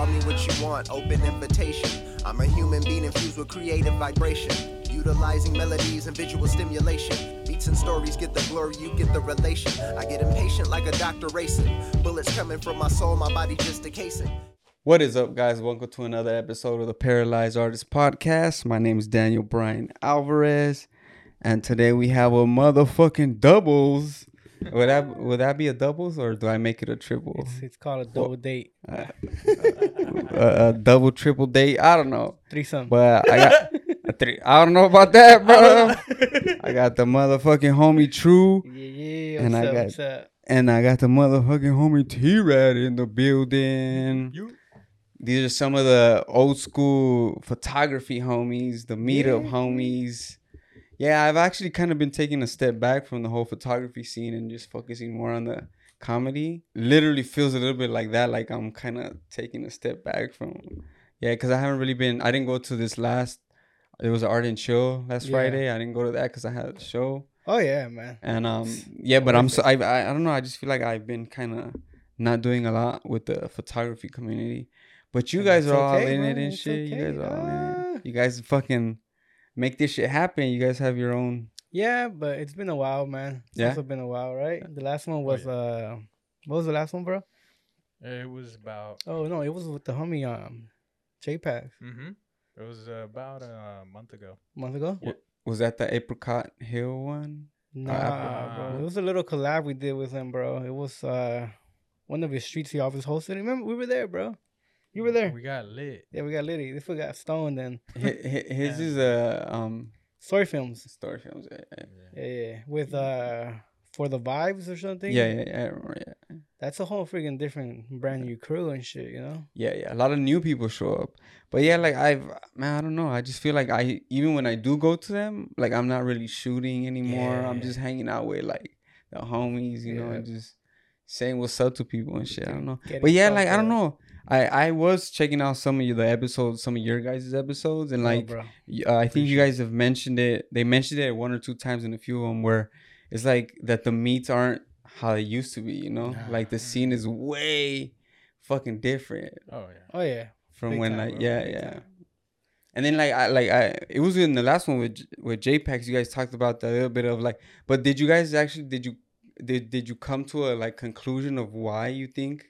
call me what you want, open invitation. I'm a human being infused with creative vibration. Utilizing melodies and visual stimulation. Beats and stories get the glory, you get the relation. I get impatient like a doctor racing. Bullets coming from my soul, my body just a casing. What is up, guys? Welcome to another episode of the Paralyzed Artist Podcast. My name is Daniel Brian Alvarez, and today we have a motherfucking doubles. Would that would that be a doubles or do I make it a triple? It's, it's called a double date. a, a double triple date? I don't know, Threesome. but I got a three. I don't know about that, bro. I got the motherfucking homie True, yeah, yeah. And What's I got- What's up? and I got the motherfucking homie Trad in the building. You. These are some of the old school photography homies, the meetup Yeah. homies. Yeah, I've actually kind of been taking a step back from the whole photography scene and just focusing more on the comedy. Literally feels a little bit like that, like I'm kind of taking a step back from. Yeah, because I haven't really been. I didn't go to this last. It was art and chill last Yeah. Friday. I didn't go to that because I had a show. Oh yeah, man. And um, yeah, but I'm so I, I I don't know. I just feel like I've been kind of not doing a lot with the photography community. But you And guys are all in it and It's shit. You guys are all in Ah. it. You guys fucking make this shit happen. You guys have your own. Yeah, but it's been a while, man. It's Yeah? also been a while, right? The last one was uh, what was the last one, bro? It was about. Oh no, it was with the homie um, JPEG Mm-hmm. It was uh, about a month ago. a month ago. Was that the Apricot Hill one? Nah, Ah. bro. It was a little collab we did with him, bro. It was uh, one of his streets he always hosted. Remember, we were there, bro. You were there. We got lit. Yeah, we got litty. This fool got stoned then. Hi- hi- His Yeah. is a um story films. story films. Yeah, yeah, Yeah, yeah. With uh, for the vibes or something. yeah, yeah. yeah, I remember, yeah. That's a whole freaking different brand new crew and shit, you know? Yeah, yeah. A lot of new people show up. But yeah, like I've man, I don't know. I just feel like I even when I do go to them, like I'm not really shooting anymore. I'm just hanging out with like the homies, you know, Yeah. and just saying what's up to people and shit. I don't know. Getting But yeah, like I don't know. I I was checking out some of you the episodes, some of your guys' episodes, and Oh, like bro. y- uh, I think you guys have mentioned it. They mentioned it one or two times in a few of them where it's like that the meets aren't how they used to be. You know, Nah. like the scene is way fucking different Oh yeah. Oh, yeah. from Big when time, like bro. yeah Big yeah. time. And then like I like I it was in the last one with J- with JPEX. You guys talked about the little bit of like, but did you guys actually did you did did you come to a like conclusion of why you think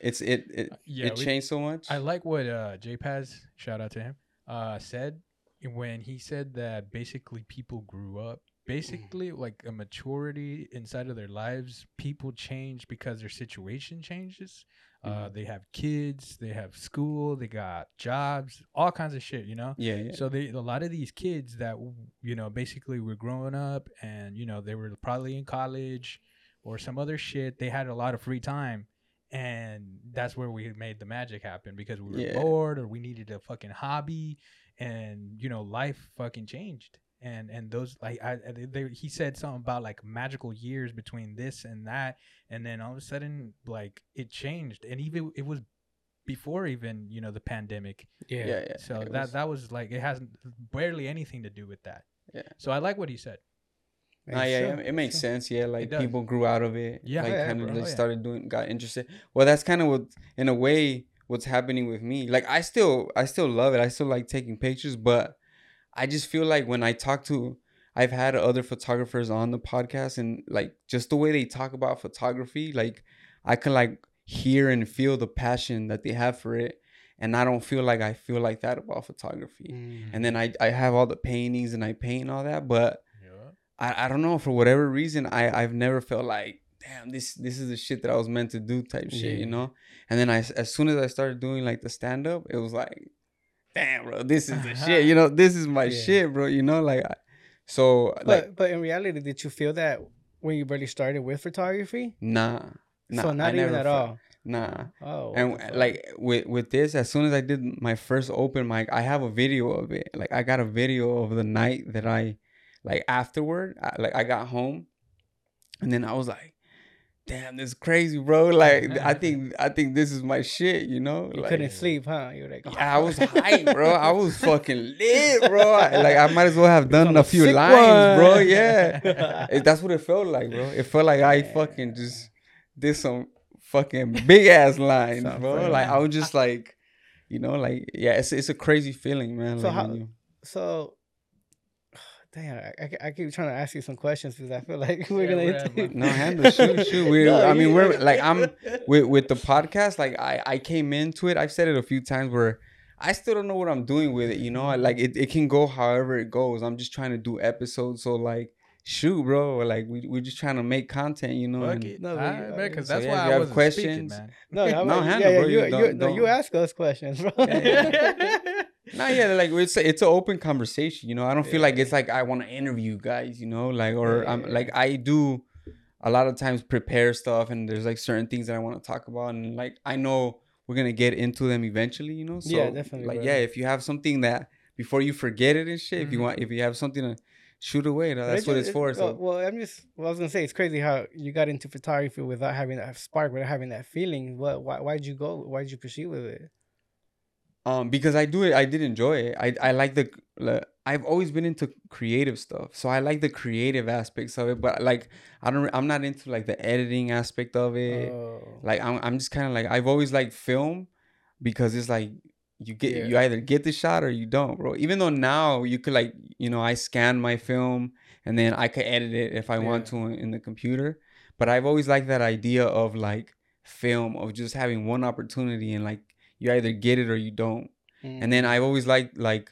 it's it it, Uh, yeah, it we- changed so much? I like what uh, JPaz, shout out to him, uh, said when he said that basically people grew up. Basically, like a maturity inside of their lives, people change because their situation changes. Uh, they have kids, they have school, they got jobs, all kinds of shit, you know? yeah yeah So they a lot of these kids that you know basically were growing up and you know they were probably in college or some other shit. They had a lot of free time, and that's where we made the magic happen because we were Yeah. bored or we needed a fucking hobby, and you know life fucking changed. And and those like I I- they, he said something about like magical years between this and that, and then all of a sudden like it changed, and even it was before even you know the pandemic Yeah. yeah yeah. so it that was- that was like it hasn't barely anything to do with that. Yeah. So I like what he said. Nah, yeah, yeah, it makes sense. Yeah, like does. people grew out of it. Yeah. like yeah, kind of like Oh, started doing, got interested. Well, that's kind of what, in a way, what's happening with me. Like I still, I still love it. I still like taking pictures, but I just feel like when I talk to, I've had other photographers on the podcast, and like just the way they talk about photography, like I can like hear and feel the passion that they have for it, and I don't feel like I feel like that about photography. Mm. And then I, I have all the paintings and I paint and all that, but. I, I don't know for whatever reason I I've never felt like damn this this is the shit that I was meant to do type shit Yeah. you know and then I as soon as I started doing like the stand up it was like damn bro this is the shit you uh-huh. know this is my Yeah. shit bro you know like I, so But like but in reality, did you feel that when you barely started with photography? nah nah so not I even at all. nah Oh. and what the fuck? like with with this as soon as i did my first open mic i have a video of it like i got a video of the night that i like afterward I, like i got home and then i was like damn this is crazy bro like i think i think this is my shit you know you like couldn't sleep, huh? You were like, yeah, I was hyped, bro. I was fucking lit, bro. I- like I might as well have done a few lines, bro. Yeah, It- that's what it felt like, bro. It felt like I fucking just did some fucking big ass lines, bro. Like I was just like, you know, like yeah, it's it's a crazy feeling, man. So like, how- you- So, damn, I, I, I keep trying to ask you some questions because I feel like we're Yeah, gonna. we're at into- my- No, handle, shoot, shoot. We're, No, I mean, we're like, I'm with with the podcast. Like, I I came into it. I've said it a few times where I still don't know what I'm doing with it. You know, like it, it can go however it goes. I'm just trying to do episodes. So like, shoot, bro. Like we we're just trying to make content. You know. Fuck it. No, but I you- bet because so that's yeah, why I have wasn't questions- speaking, No, I'm No, like, handle, yeah, yeah, bro, you, you you, don't- no, you ask us questions, bro. man. No, yeah, like it's a, it's an open conversation. You know, I don't feel like it's like I want to interview guys. You know, like or I'm like I do a lot of times prepare stuff, and there's like certain things that I want to talk about, and like I know we're gonna get into them eventually. You know, so Yeah, definitely, Like bro. yeah, if you have something that before you forget it and shit, if you Mhm. want, if you have something to shoot away, no, that's what it's for. Well, So well, I'm just. Well, I was gonna say it's crazy how you got into photography without having that spark, without having that feeling. What? Why? Why'd you go? Why'd you proceed with it? Um because i do it i did enjoy it i i like the like, i've always been into creative stuff so i like the creative aspects of it but like i don't i'm not into like the editing aspect of it Oh. like i'm, I'm just kind of like i've always liked film because it's like you get Yeah. you either get the shot or you don't bro even though now you could like you know i scan my film and then i could edit it if i want to in, in the computer but i've always liked that idea of like film of just having one opportunity and like you either get it or you don't. And then Mm. I've always liked like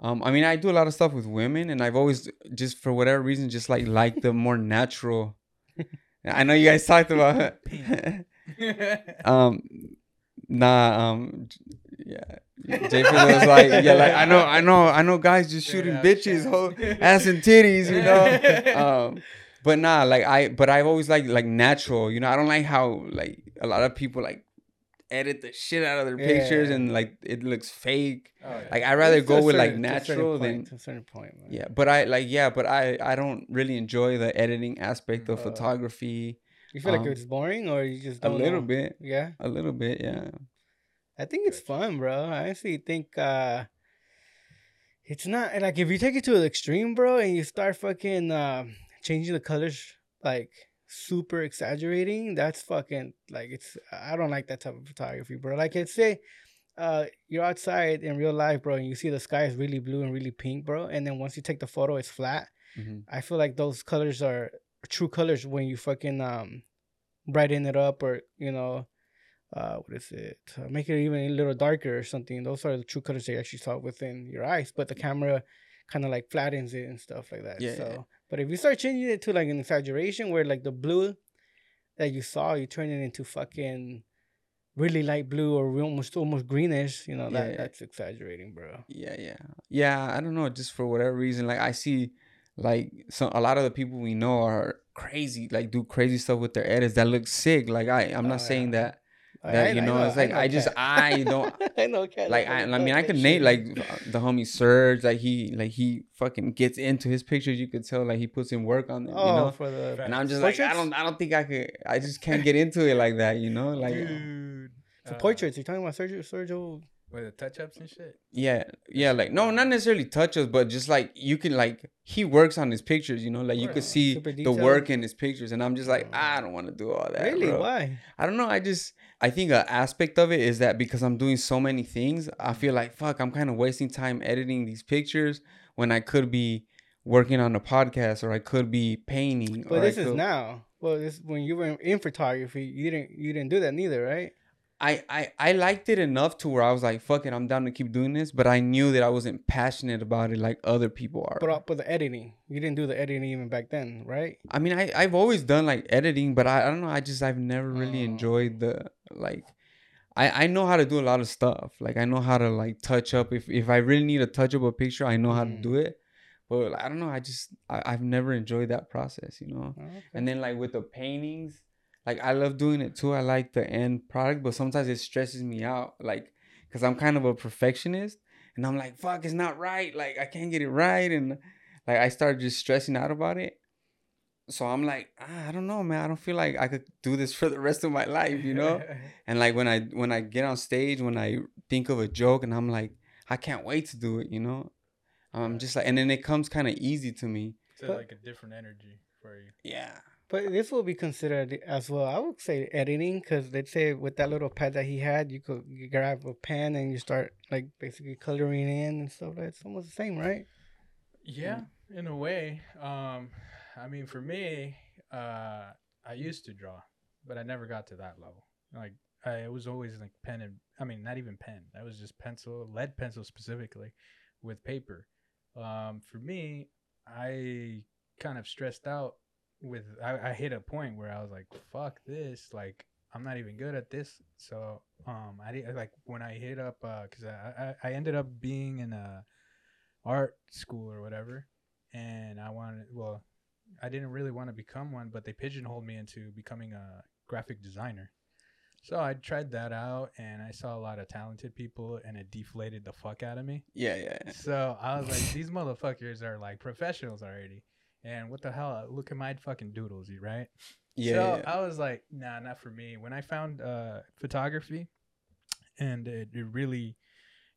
um I mean I do a lot of stuff with women and I've always just for whatever reason just like like the more natural. I know you guys talked about um nah um yeah J was like yeah like I know I know I know guys just shooting bitches whole ass and titties you know? Um but nah like I but I've always like like natural you know? I don't like how like a lot of people like edit the shit out of their pictures Yeah. and like it looks fake Oh, yeah. like I'd rather To go with like certain- to a natural point, than to a certain point. Man. yeah. But I like yeah, but I I don't really enjoy the editing aspect of Uh, photography. You feel like Um, it's boring, or you just A little know? bit, Yeah, a little bit, yeah. I think it's fun, bro. I honestly think uh it's not like if you take it to the extreme, bro, and you start fucking uh, changing the colors like super exaggerating, that's fucking like it's I don't like that type of photography, bro. Like it's say uh you're outside in real life, bro, and you see the sky is really blue and really pink, bro, and then once you take the photo it's flat. hmm I feel like those colors are true colors when you fucking um brighten it up or you know uh what is it uh, make it even a little darker or something those are the true colors that you actually saw within your eyes but the camera kind of like flattens it and stuff like that Yeah, so yeah. But if you start changing it to like an exaggeration where like the blue that you saw you turn it into fucking really light blue or almost almost greenish you know that Yeah, that's exaggerating bro Yeah, yeah, yeah. I don't know, just for whatever reason, like I see, like some a lot of the people we know are crazy, like do crazy stuff with their edits that look sick. Like I, I'm not Oh, saying yeah. that that you know, it's like I, just Cat. I don't I know cat like I, I mean I could name like the homie Surge like he like he fucking gets into his pictures you could tell like he puts in work on them oh you know for the and I'm just like I don't I don't think I could I just can't get into it like that you know like Dude. for uh, portraits you're talking about Sergio Sergio With the touch ups and shit. yeah yeah like no not necessarily touches but just like you can like he works on his pictures you know like you could see the work in his pictures and I'm just like I don't want to do all that really bro. why I don't know. I just I think an aspect of it is that because I'm doing so many things, I feel like fuck, I'm kind of wasting time editing these pictures when I could be working on a podcast or I could be painting. But this is now. Well, this when you were in photography, you didn't you didn't do that neither, right? I, I I liked it enough to where I was like, fuck it, I'm down to keep doing this. But I knew that I wasn't passionate about it like other people are. But uh, but the editing, you didn't do the editing even back then, right? I mean, I I've always done like editing, but I, I don't know. I just I've never really Oh. enjoyed the like. I I know how to do a lot of stuff. Like I know how to like touch up. If if I really need to touch up a picture, I know how to Mhm. do it. But I don't know. I just I, I've never enjoyed that process. You know. Oh, okay. And then like with the paintings, like I love doing it too. I like the end product, but sometimes it stresses me out, like because I'm kind of a perfectionist, and I'm like, fuck, it's not right. Like I can't get it right, and like I start just stressing out about it. So I'm like, ah, I don't know, man. I don't feel like I could do this for the rest of my life, you know. and like when I when I get on stage, when I think of a joke, and I'm like, I can't wait to do it, you know. I'm just like, and then it comes kind of easy to me. It's like a different energy for you. Yeah. But this will be considered as well. I would say editing because they'd say with that little pad that he had, you could grab a pen and you start like basically coloring in and stuff. It's almost the same, right? Yeah, in a way. Um, I mean, for me, uh, I used to draw, but I never got to that level. Like, I it was always like pen and I mean, not even pen. That was just pencil, lead pencil specifically, with paper. Um, for me, I kind of stressed out with. I, I hit a point where I was like, "Fuck this!" Like, I'm not even good at this. So, um, I did like when I hit up, uh, cause I, I I ended up being in a art school or whatever, and I wanted well, I didn't really want to become one, but they pigeonholed me into becoming a graphic designer. So I tried that out, and I saw a lot of talented people, and it deflated the fuck out of me. Yeah, yeah. yeah. So I was like, these motherfuckers are like professionals already. And what the hell? Look at my fucking doodles, you right? Yeah, So yeah. I was like, nah, not for me. When I found uh, photography, and it, it really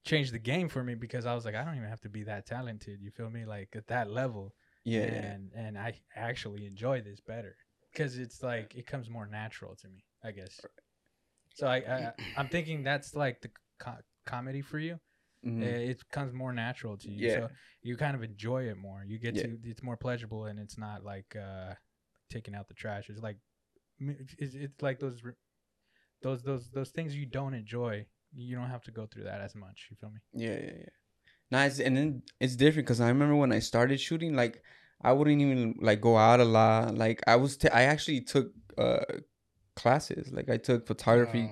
changed the game for me because I was like, I don't even have to be that talented. You feel me? Like at that level, yeah, yeah. and and I actually enjoy this better because it's like it comes more natural to me, I guess. So I, I I'm thinking that's like the co- comedy for you. Mhm. Uh, It comes more natural to you, Yeah. so you kind of enjoy it more. You get Yeah. to it's more pleasurable, and it's not like uh taking out the trash. It's like it's, it's like those those those those things you don't enjoy. You don't have to go through that as much. You feel me? Yeah, yeah, yeah. Nice, and then it's different because I remember when I started shooting, like I wouldn't even like go out a lot. Like I was, t- I actually took uh classes. Like I took photography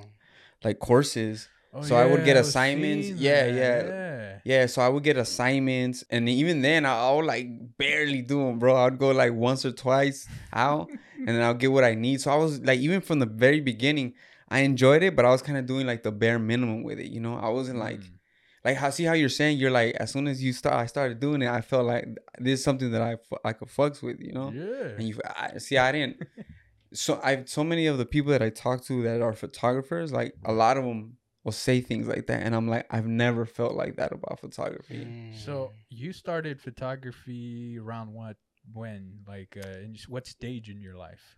like courses. So I would get assignments. Yeah, that, yeah. Yeah, so I would get assignments, and even then I, I would like barely do them, bro. I'd go like once or twice out, and then I'll get what I need. So I was like, even from the very beginning, I enjoyed it, but I was kind of doing like the bare minimum with it. You know, I wasn't like Mm. like how see how you're saying you're like as soon as you start I started doing it I felt like this is something that I I could fucks with you know yeah. and you I, see I didn't so I so many of the people that I talk to that are photographers like a lot of them will say things like that and I'm like I've never felt like that about photography So Mm. you started photography around what? When? Like, uh, in s- what stage in your life?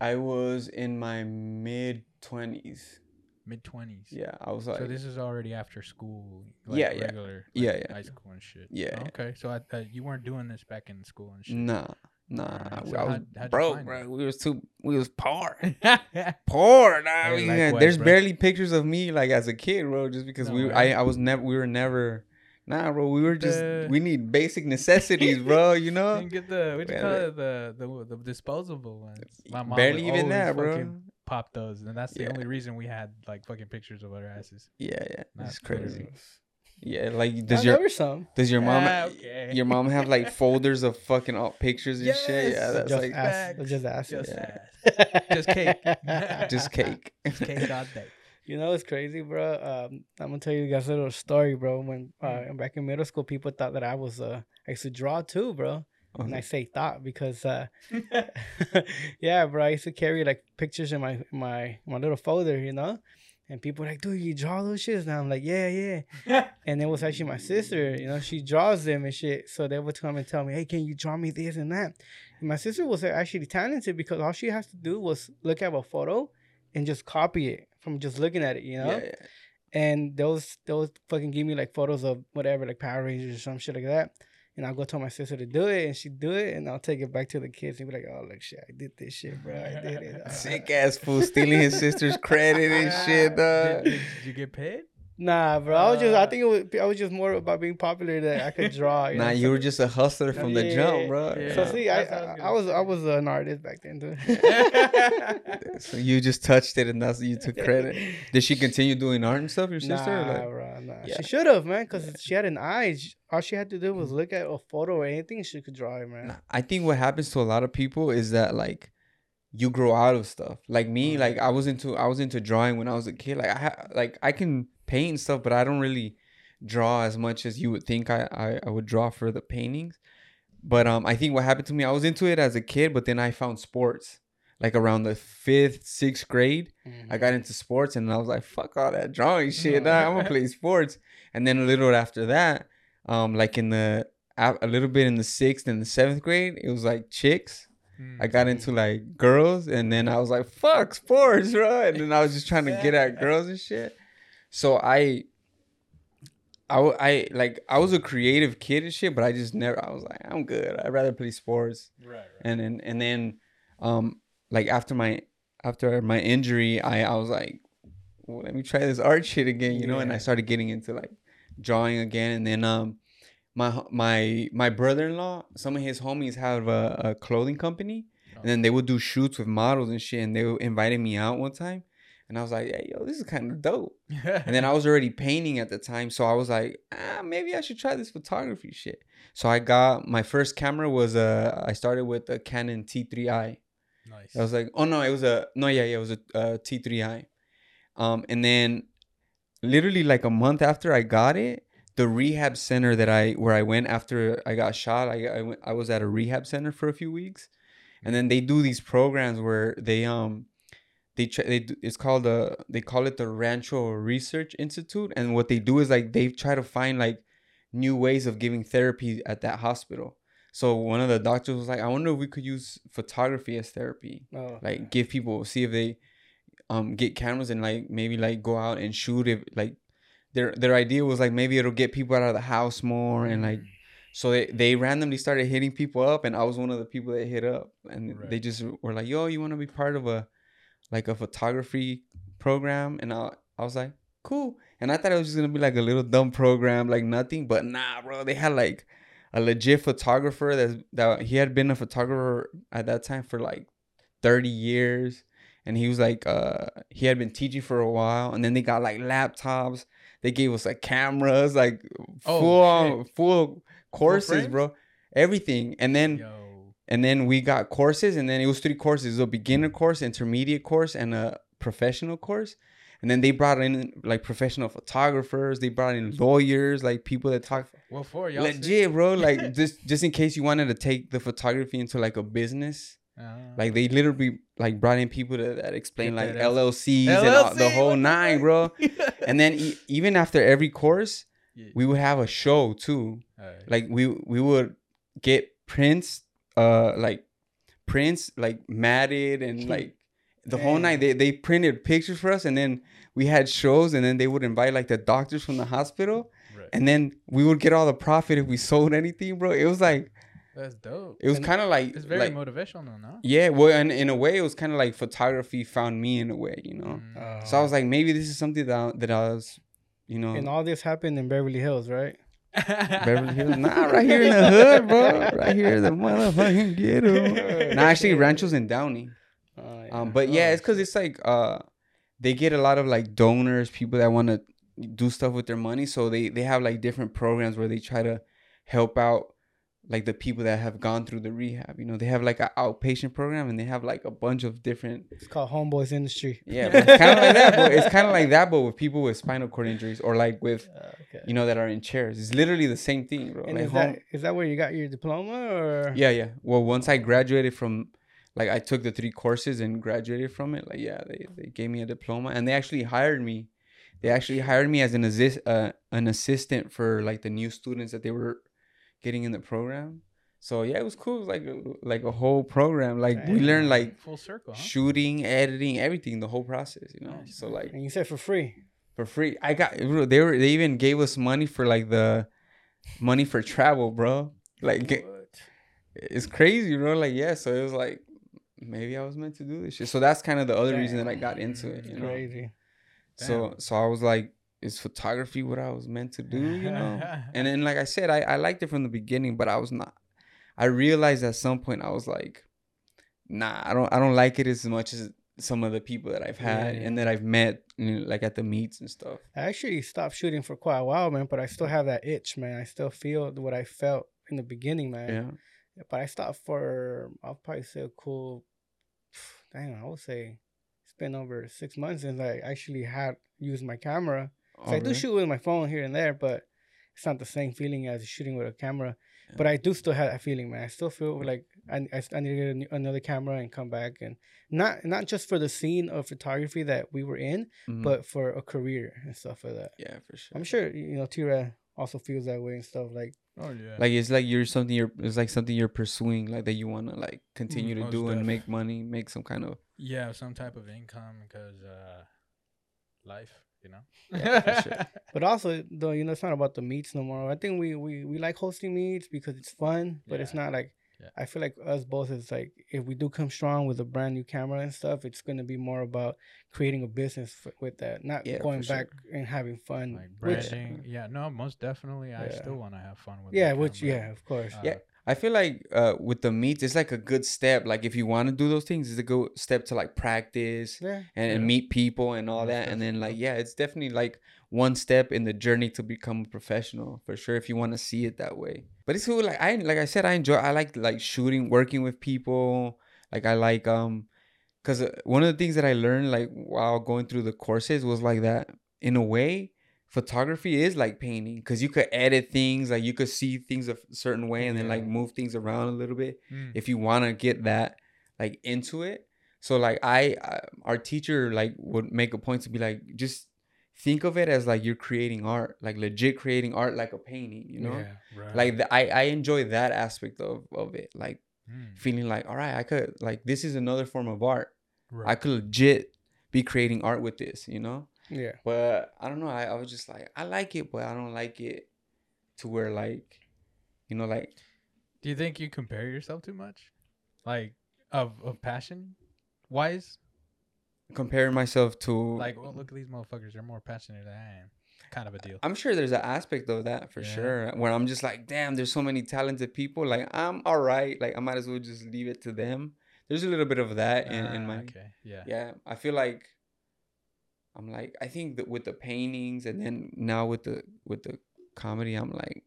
I was in my mid 20s Mid twenties. yeah I was like so this is already after school. Like Yeah, yeah. Regular. Yeah, like, yeah. High school and shit. Yeah, Oh, yeah. okay. So I, uh, you weren't doing this back in school and shit. nah nah Alright, I was how'd broke bro it? we was too we was poor poor. Nah, I mean, likewise, there's bro. barely pictures of me like as a kid, bro. Just because No we, way. I, I was never, we were never. Nah, bro, we were just. The- We need basic necessities, bro. You know, Didn't get the what you call the- it the, the the disposable ones. My mom barely even that, bro. Pop those, and that's the Yeah. only reason we had like fucking pictures of our asses. Yeah, yeah, it's crazy. photos. Yeah, like does there your were some. does your mom Ah, okay. your mom have like folders of fucking all pictures and shit? Yeah, that's just like ass, just ass. Just Yeah. ass. Just cake. just cake. Just cake all day. You know what's crazy, bro? Um, I'm gonna tell you guys a little story, bro. When uh, Hmm. back in middle school, people thought that I was uh, I used to draw too, bro. And I say thought because, uh, yeah, bro, I used to carry like pictures in my my my little folder, you know. And people were like, dude, you draw those shits? And I'm like, yeah, yeah. And it was actually my sister, you know, she draws them and shit. So they would come and tell me, hey, can you draw me this and that? And my sister was actually talented because all she has to do was look at a photo and just copy it from just looking at it, you know? Yeah, yeah. And those those fucking give me like photos of whatever, like Power Rangers or some shit like that. And I'll go tell my sister to do it, and she do it, and I'll take it back to the kids and be like, "Oh, look, shit, I did this shit, bro. I did it." Uh, Sick ass fool stealing his sister's credit and shit, did, did, did you get paid? Nah, bro. I was just, I Uh, think it was, I was just more about being popular that I could draw. You Nah, know? you were just a hustler from the jump, bro. yeah. So see, I, I, was I, was, I was an artist back then, too. So you just touched it and that's you took credit. Did she continue doing art and stuff, your sister? Nah, like- bro, nah. Yeah. She should have, man, because she had an eye. All she had to do was look at a photo or anything, she could draw it, man. I think what happens to a lot of people is that like you grow out of stuff. Like me, like I was into I was into drawing when I was a kid. Like I ha- like I can paint and stuff, but I don't really draw as much as you would think I, I I would draw for the paintings. But um I think what happened to me, I was into it as a kid, but then I found sports. Like around the fifth, sixth grade, I got into sports and I was like, fuck all that drawing shit. Nah, I'm gonna play sports. And then a little after that, um, like in the a a little bit in the sixth and the seventh grade, it was like chicks. I got into like girls, and then I was like, "Fuck sports, bro!" And then I was just trying to get at girls and shit. So I, I, I like I was a creative kid and shit, but I just never. I was like, I'm good. I'd rather play sports. Right. right. And then and then, um, like after my after my injury, I I was like, well, let me try this art shit again, you know. And I started getting into like drawing again, and then um. My my my brother in law, some of his homies have a, a clothing company, and then they would do shoots with models and shit. And they invited me out one time, and I was like, "Hey, yo, this is kind of dope." And then I was already painting at the time, so I was like, "Ah, maybe I should try this photography shit." So I got my first camera was a. I started with a Canon T3i. nice. I was like, "Oh no, it was a no, yeah, yeah, it was a uh, T3i." Um, and then, literally like a month after I got it, the rehab center that I where I went after I got shot, I I, went, I was at a rehab center for a few weeks, and then they do these programs where they um they try they do, it's called the they call it the Rancho Research Institute, and what they do is like they try to find like new ways of giving therapy at that hospital. So one of the doctors was like, I wonder if we could use photography as therapy. Oh, like give people see if they um get cameras and like maybe like go out and shoot if like their their idea was like maybe it'll get people out of the house more and like so they, they randomly started hitting people up and I was one of the people that hit up and they just were like yo you want to be part of a like a photography program and I I was like cool. And I thought it was just gonna be like a little dumb program like nothing but nah bro they had like a legit photographer that that he had been a photographer at that time for like 30 years. And he was like uh he had been teaching for a while and then they got like laptops. They gave us like cameras like Oh, full on, full courses frames? bro everything. And then Yo. And then we got courses and then it was three courses a beginner course intermediate course and a professional course and then they brought in like professional photographers they brought in lawyers like people that talk What for? Y'all legit bro like just just in case you wanted to take the photography into like a business Ah. like they literally like brought in people that, that explain like that LLCs and all, the whole nine, bro. And then e- even after every course, Yeah. we would have a show too. Alright. Like we we would get prints, uh, like prints like matted and like the whole night they they printed pictures for us, and then we had shows, and then they would invite like the doctors from the hospital, Right. and then we would get all the profit if we sold anything, bro. It was like That's dope. it was kind of like It's very like, motivational, no? yeah, well, and in a way, it was kind of like photography found me in a way, you know. Mm. Uh, So I was like, maybe this is something that I, that I was, you know, and all this happened in Beverly Hills, right? Beverly Hills. Nah, right here in the hood, bro. Right here in the motherfucking ghetto. Nah, actually, Rancho's in Downey. Uh, Um, but yeah, it's because it's like uh, they get a lot of like donors, people that want to do stuff with their money. So they they have like different programs where they try to help out like the people that have gone through the rehab. You know, they have like an outpatient program and they have like a bunch of different it's called Homeboys Industry. Yeah, it's kind of like that. But it's kind of like that, but with people with spinal cord injuries or like with Uh, okay. you know that are in chairs. It's literally the same thing, bro. and Like is home- that is that where you got your diploma or? yeah, yeah. Well, once I graduated from, like, I took the three courses and graduated from it. Like, yeah, they, they gave me a diploma and they actually hired me. They actually hired me as an assist, uh, an assistant for like the new students that they were getting in the program. So yeah, it was cool. It was like a, like a whole program. Like we learned like full circle, huh? shooting, editing, everything, the whole process. You know. Nice. So like And you said for free. for free. I got they were they even gave us money for like the money for travel, bro. Like it- it's crazy, bro. Like yeah, so it was like maybe I was meant to do this shit. So that's kind of the other reason that I got into it, you know. Crazy. So so I was like, is photography what I was meant to do, you know? and then like I said, I I liked it from the beginning, but I was not. I realized at some point I was like, nah, I don't I don't like it as much as some of the people that I've had Yeah. and that I've met, you know, like at the meets and stuff. I actually stopped shooting for quite a while, man, but I still have that itch, man. I still feel what I felt in the beginning, man. Yeah. But I stopped for I'll probably say a cool damn, I would say it's been over six months since I actually had used my camera. 'Cause Oh, I do really? shoot with my phone here and there, but it's not the same feeling as shooting with a camera. But I do still have that feeling, man. I still feel like I, I, I need to get a new- another camera and come back and not not just for the scene of photography that we were in, Mhm. but for a career and stuff like that. yeah, for sure. I'm sure you know Tira also feels that way and stuff. Like Oh yeah. Like it's like you're something you're it's like something you're pursuing, like that you want to like continue to most do and make money, make some kind of yeah, some type of income because uh, life, you know. Yeah, sure. But also, though, you know, it's not about the meets no more. I think we we, we like hosting meets because it's fun, but it's not like. Yeah. I feel like us both is like if we do come strong with a brand new camera and stuff, it's gonna be more about creating a business f- with that, not Yeah, going for sure. back and having fun. like which- branding. Yeah, no, most definitely. I still want to have fun with. yeah, my which camera. yeah, of course. Uh, Yeah. I feel like uh with the meets, it's like a good step. Like if you want to do those things, it's a good step to like practice yeah. and, and Yeah. meet people and all that. And then like yeah, it's definitely like one step in the journey to become a professional for sure if you want to see it that way. But it's cool. Like I like I said, I enjoy. I like like shooting, working with people. Like I like um, cause uh, one of the things that I learned like while going through the courses was like that. In a way, photography is like painting because you could edit things. Like you could see things a certain way and then like move things around a little bit Mm. if you want to get that like into it so like I, I our teacher like would make a point to be like just think of it as like you're creating art like legit creating art like a painting you know Yeah. Right. like the, i i enjoy that aspect of of it like Mm. feeling like all right i could like this is another form of art i could legit be creating art with this you know Yeah. but i don't know I, I was just like i like it but i don't like it to where like you know like Do you think you compare yourself too much, like of of passion wise? comparing myself to Like, well, look at these motherfuckers; they're more passionate than I am. Kind of a deal. I'm sure there's an aspect of that for Yeah. sure where I'm just like, damn, there's so many talented people. Like I'm all right. Like I might as well just leave it to them. There's a little bit of that in, in Ah, my okay. Yeah. yeah. I feel like I'm like I think that with the paintings and then now with the with the comedy, I'm like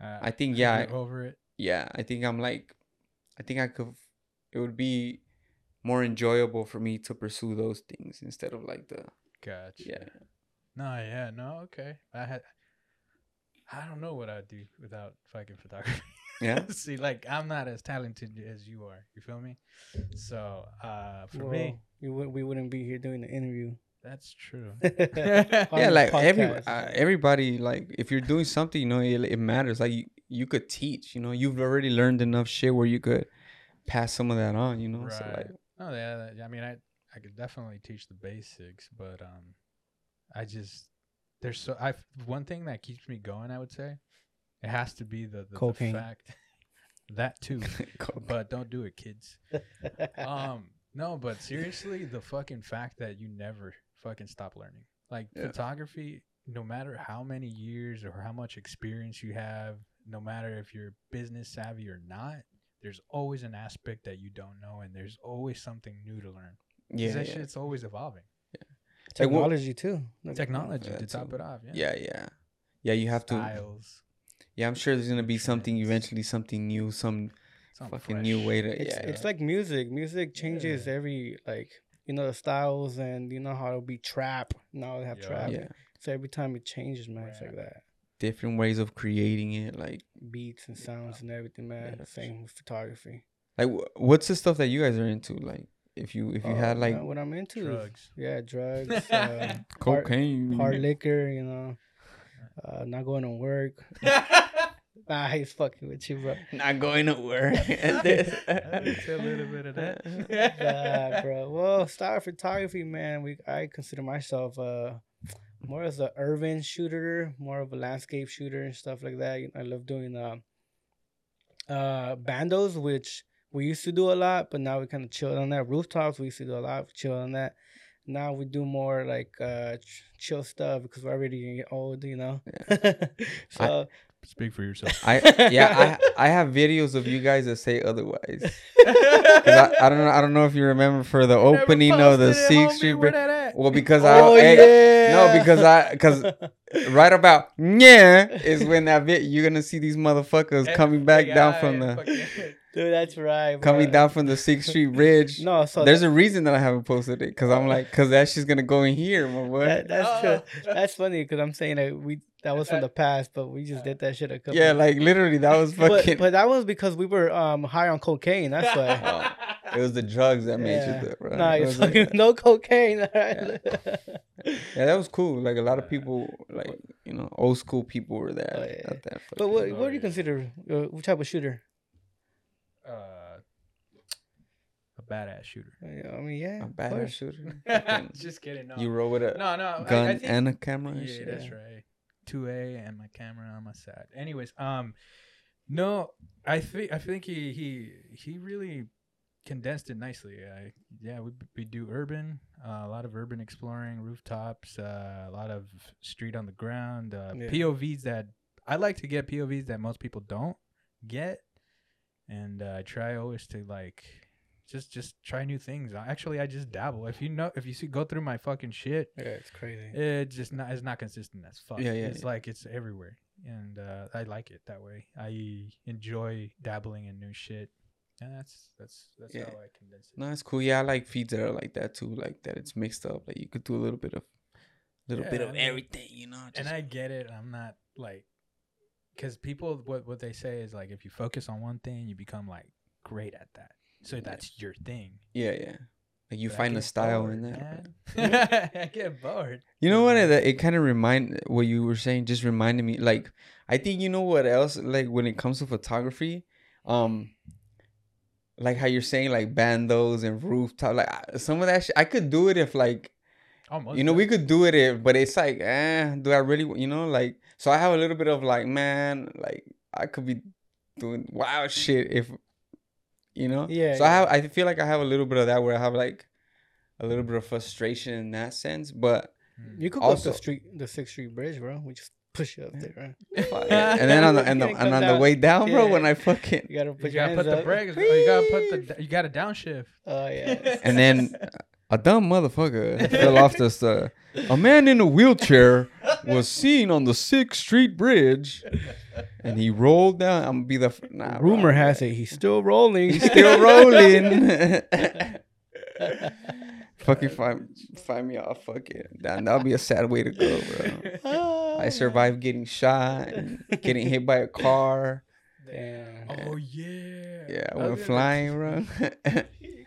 Uh, I think yeah you're over it. yeah I think I'm like I think I could it would be more enjoyable for me to pursue those things instead of like the Gotcha. yeah No, yeah, no, okay. I had. I don't know what I'd do without fucking photography. yeah See, like I'm not as talented as you are. You feel me? So, uh, for Well, me, you would, we wouldn't be here doing the interview. That's true. yeah like every uh, everybody like if you're doing something you know it, it matters like you, you could teach you know you've already learned enough shit where you could pass some of that on you know so Right. like Oh yeah, that- I mean, I I could definitely teach the basics, but um, I just there's so I one thing that keeps me going. I would say it has to be the the, the fact that too, but don't do it, kids. Um, no, but seriously, the fucking fact that you never fucking stop learning. Like Yeah. photography, no matter how many years or how much experience you have, no matter if you're business savvy or not, there's always an aspect that you don't know, and there's always something new to learn. yeah that yeah. shit's always evolving. Like, what- Technology too. Like, Technology to top too. it off. Yeah. yeah yeah yeah you have to yeah i'm sure there's gonna be something eventually something new some something fucking new way to It's, yeah it's like music. Music changes Yeah. every like you know the styles and you know how it'll be trap. Now they have Yeah. trap. yeah So every time it changes, man, it's like that. different ways of creating it like Beats and sounds and everything, man. Yeah, Same with photography. like what's the stuff that you guys are into like if you if you Oh, had like what I'm into, Drugs. yeah, drugs, uh, hard, cocaine hard liquor, you know, uh, not going to work. Nah, he's fucking with you, bro. not going to work It's a little bit of that. Nah, bro. Well, style photography, man. We I consider myself uh more as a urban shooter, more of a landscape shooter and stuff like that. You know, I love doing uh uh bandos, which we used to do a lot, but now we kind of chilled on that. Rooftops, we used to do a lot, of chill on that. Now we do more like uh ch- chill stuff because we're already getting old, you know. so Speak for yourself. I yeah, I I have videos of you guys that say otherwise. I, I don't know I don't know if you remember for the opening of the Sixth Street Bridge. Well, because I Oh, hey, yeah. no because I because right about yeah is when that bit you're gonna see these motherfuckers coming back down from the Dude, that's right. coming down from the Sixth Street Bridge. No, so There's a reason that I haven't posted it because I'm like because that shit's gonna go in here, my boy. That, that's Oh. true. That's funny because I'm saying that we that was from the past, but we just did that shit a couple. yeah, like literally that was but, fucking. but that was because we were um high on cocaine. That's why. Oh, it was the drugs that made Yeah. you do bro. Nah, It like that. no cocaine. alright? Yeah, that was cool. Like a lot of people, like you know, old school people were there. Oh, yeah. That But what Oh, what do you consider uh, what type of shooter? Uh, a badass shooter. Uh, I mean, yeah, a badass course. shooter. Just kidding. No. You roll with a no, no. gun I, I think, and a camera. and yeah, shit. that's right. Two A and my camera on my side. Anyways, um, no, I think I think he he he really condensed it nicely. I, yeah, we we do urban, uh, a lot of urban exploring, rooftops, uh, a lot of street on the ground, uh, Yeah. POVs that I like to get POVs that most people don't get, and uh, I try always to like just just try new things. Actually, I just dabble. If you know, if you see, go through my fucking shit, Yeah, it's crazy. It's just not it's not consistent as fuck. Yeah, yeah, It's yeah. like it's everywhere, and uh, I like it that way. I enjoy dabbling in new shit, and that's that's that's Yeah. how I condense it. No, it's cool. Yeah, I like feeds that are like that too. Like that, it's mixed up. Like you could do a little bit of, little bit of everything. You know. and I get it. I'm not like, because people what what they say is like if you focus on one thing, you become like great at that. So that's your thing. yeah, yeah. Like you But find a style bored, in that. I get bored. You know what? That it kind of remind what you were saying. Just reminded me. Like I think you know what else. Like when it comes to photography, um, like how you're saying like bandos and rooftop. Like some of that shit, I could do it if like Almost. you know we could do it if, but it's like, eh, do I really? You know, like so I have a little bit of like, man, like I could be doing wild shit if, you know. Yeah, So I have. I feel like I have a little bit of that where I have like a little bit of frustration in that sense, but. Mm. You could go up the street, the Sixth Street Bridge, bro. We just push you up there, right? Yeah. and then on the and, the, and come on the way down, bro, Yeah. when I fucking You gotta put You gotta put the brakes. Oh, you gotta put the. You gotta downshift. Oh yeah. and then a dumb motherfucker fell off this. Uh, a man in a wheelchair was seen on the Sixth Street Bridge, and he rolled down. I'm gonna be the f- nah, bro. Rumor has it he's still rolling. he's still rolling. fucking find find me off. Fuck it. That that'll be a sad way to go, bro. I survived getting shot, and getting hit by a car. Damn. Oh yeah. Yeah, I I went flying, bro.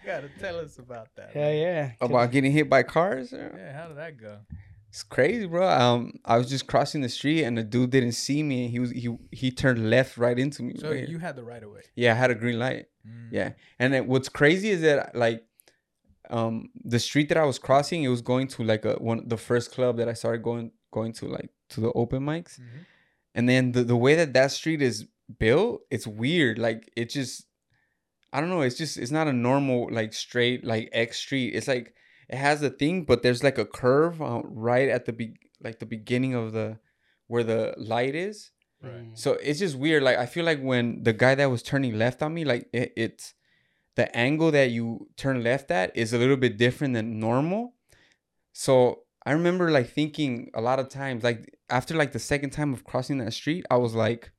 You gotta tell us about that. Hell yeah. About getting hit by cars. uh, Yeah, how did that go? It's crazy, bro. Um, I was just crossing the street and the dude didn't see me. And he was he he turned left right into me. So right you had the right of way. yeah, I had a green light. Mm. Yeah, and then what's crazy is that like, um, the street that I was crossing, it was going to like a one the first club that I started going going to like to the open mics, Mhm. and then the the way that that street is built, it's weird. Like it just, I don't know. It's just it's not a normal like straight like X street. It's like it has a thing, but there's like a curve uh, right at the be like the beginning of the where the light is. Right. So it's just weird. Like I feel like when the guy that was turning left on me, like it, it's the angle that you turn left at is a little bit different than normal. So I remember like thinking a lot of times, like after like the second time of crossing that street, I was like,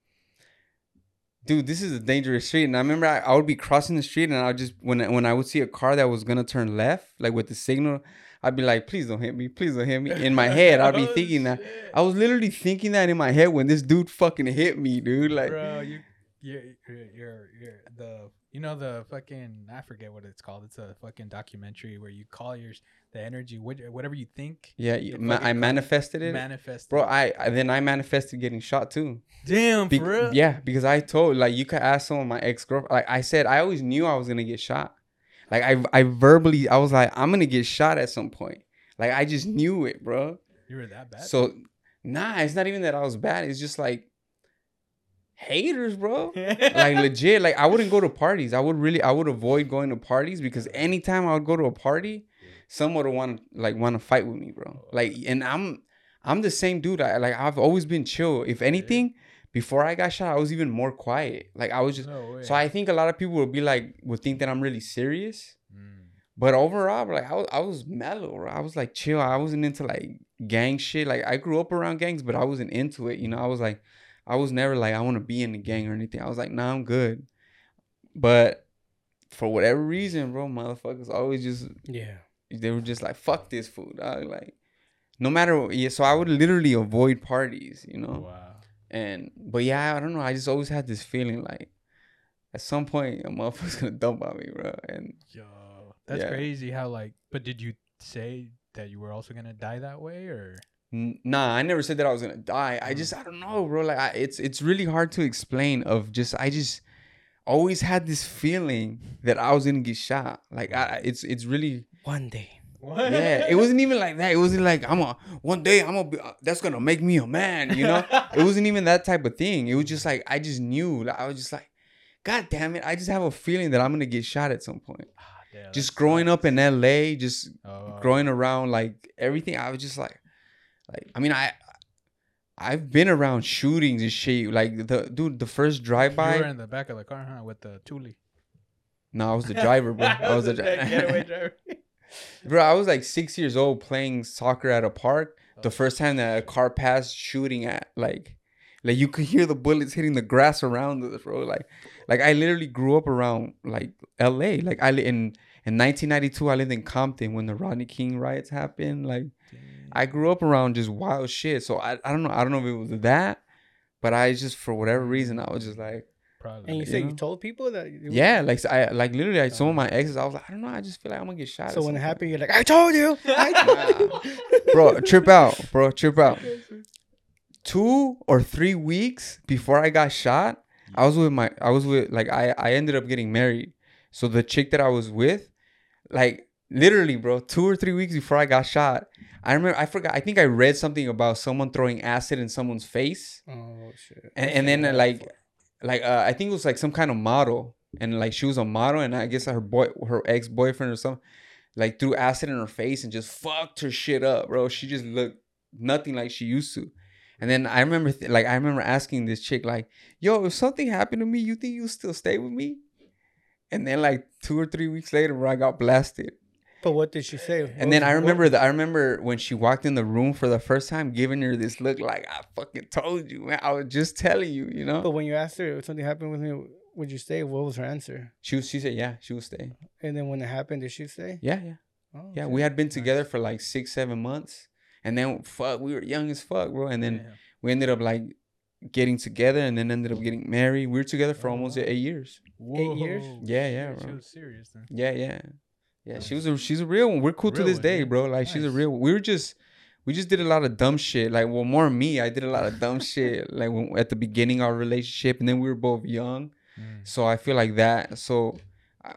dude, this is a dangerous street. And I remember I, I would be crossing the street and I would just when when I would see a car that was gonna turn left, like with the signal, I'd be like, please don't hit me, please don't hit me. In my head, I'd be Oh, thinking that. I was literally thinking that in my head when this dude fucking hit me, dude. Like, Bro, you, you're, you're, you're, you're the, you know, the fucking, I forget what it's called. It's a fucking documentary where you call your, the energy, what- whatever you think, yeah, You ma- I manifested it, manifest. bro. I, I then I manifested getting shot too. Damn, Be- for real? yeah, because I told like you could ask some of my ex girlfriend. Like I said, I always knew I was gonna get shot. Like I, I verbally, I was like, I'm gonna get shot at some point. Like I just knew it, bro. You were that bad? So, nah, it's not even that I was bad. It's just like haters, bro. like legit like i wouldn't go to parties i would really i would avoid going to parties because anytime i would go to a party someone would want to like want to fight with me bro. Like and i'm i'm the same dude. I like i've always been chill. If anything before i got shot i was even more quiet. Like i was just no so i think a lot of people would be like would think that i'm really serious. Mm. but overall like i was, I was mellow bro. i was like chill. I wasn't into like gang shit. Like i grew up around gangs but i wasn't into it you know? I was like i was never like i want to be in the gang or anything. I was like nah i'm good. But for whatever reason bro motherfuckers always just Yeah. They were just like fuck this food dog. like no matter what yeah so i would literally avoid parties you know Wow. and but yeah i don't know i just always had this feeling like at some point a motherfucker's gonna dump on me bro and Yo, that's Yeah. crazy how like, but did you say that you were also going to die that way or? Nah, I never said that I was gonna die. I just I don't know, bro. Like I, it's it's really hard to explain. Of just I just always had this feeling that I was gonna get shot. Like I, it's it's really One day. yeah. It wasn't even like that. It wasn't like I'm a one day I'm gonna be uh, that's gonna make me a man. You know, it wasn't even that type of thing. It was just like I just knew. Like, I was just like, God damn it! I just have a feeling that I'm gonna get shot at some point. Yeah, Just growing sucks. up in LA, just Oh, growing around like everything i was just like like i mean i i've been around shootings and shit like the dude the first You were in the back of the car, huh? With the Thule. no i was the driver bro i was the getaway driver. Bro i was like six years old playing soccer at a park the oh. first time that a car passed shooting at like like you could hear the bullets hitting the grass around us bro like like i literally grew up around like la like i in in 1992 i lived in compton when the rodney king riots happened like I grew up around just wild shit. So I, I don't know. I don't know if it was that, but I just for whatever reason I was just like, Probably. And you You said you told people that. Yeah, like I like literally like some of my exes. I was like, I don't know. I just feel like I'm gonna get shot. So when it happened, you're like, I told you. I told you. bro, trip out, bro, trip out. Two or three weeks before I got shot, I was with my, I was with like I, I ended up getting married. So the chick that I was with, like literally, bro, two or three weeks before I got shot, I remember I forgot. I think I read something about someone throwing acid in someone's face. Oh shit. and, and then like like uh, I think it was like some kind of model and like she was a model and I guess her boy her ex boyfriend or something like threw acid in her face and just fucked her shit up, bro. She just looked nothing like she used to. And then I remember th- like I remember asking this chick like, "Yo, if something happened to me, you think you still stay with me?" And then like two or three weeks later, bro, I got blasted. But what did she say? What And then I remember that I remember when she walked in the room for the first time, giving her this look like I fucking told you, man. I was just telling you, you know. But when you asked her if something happened with me, would you stay? What was her answer? She was, she said, yeah, she would stay. And then when it happened, did she stay? Yeah, yeah, Oh, yeah. shit. We had been together for like six, seven months, and then fuck, we were young as fuck, bro. And then Damn. we ended up like getting together, and then ended up getting married. We were together for Oh, almost wow. eight years. Eight years? Yeah, yeah, shit, She was serious then. Yeah, yeah, yeah. She was a she's a real one. We're cool to this one, day, yeah. bro. Like she's a Nice. real. We were just. We just did a lot of dumb shit. Like, well, more me. I did a lot of dumb shit. Like when, at the beginning of our relationship, and then we were both young. Mm. So I feel like that. So uh,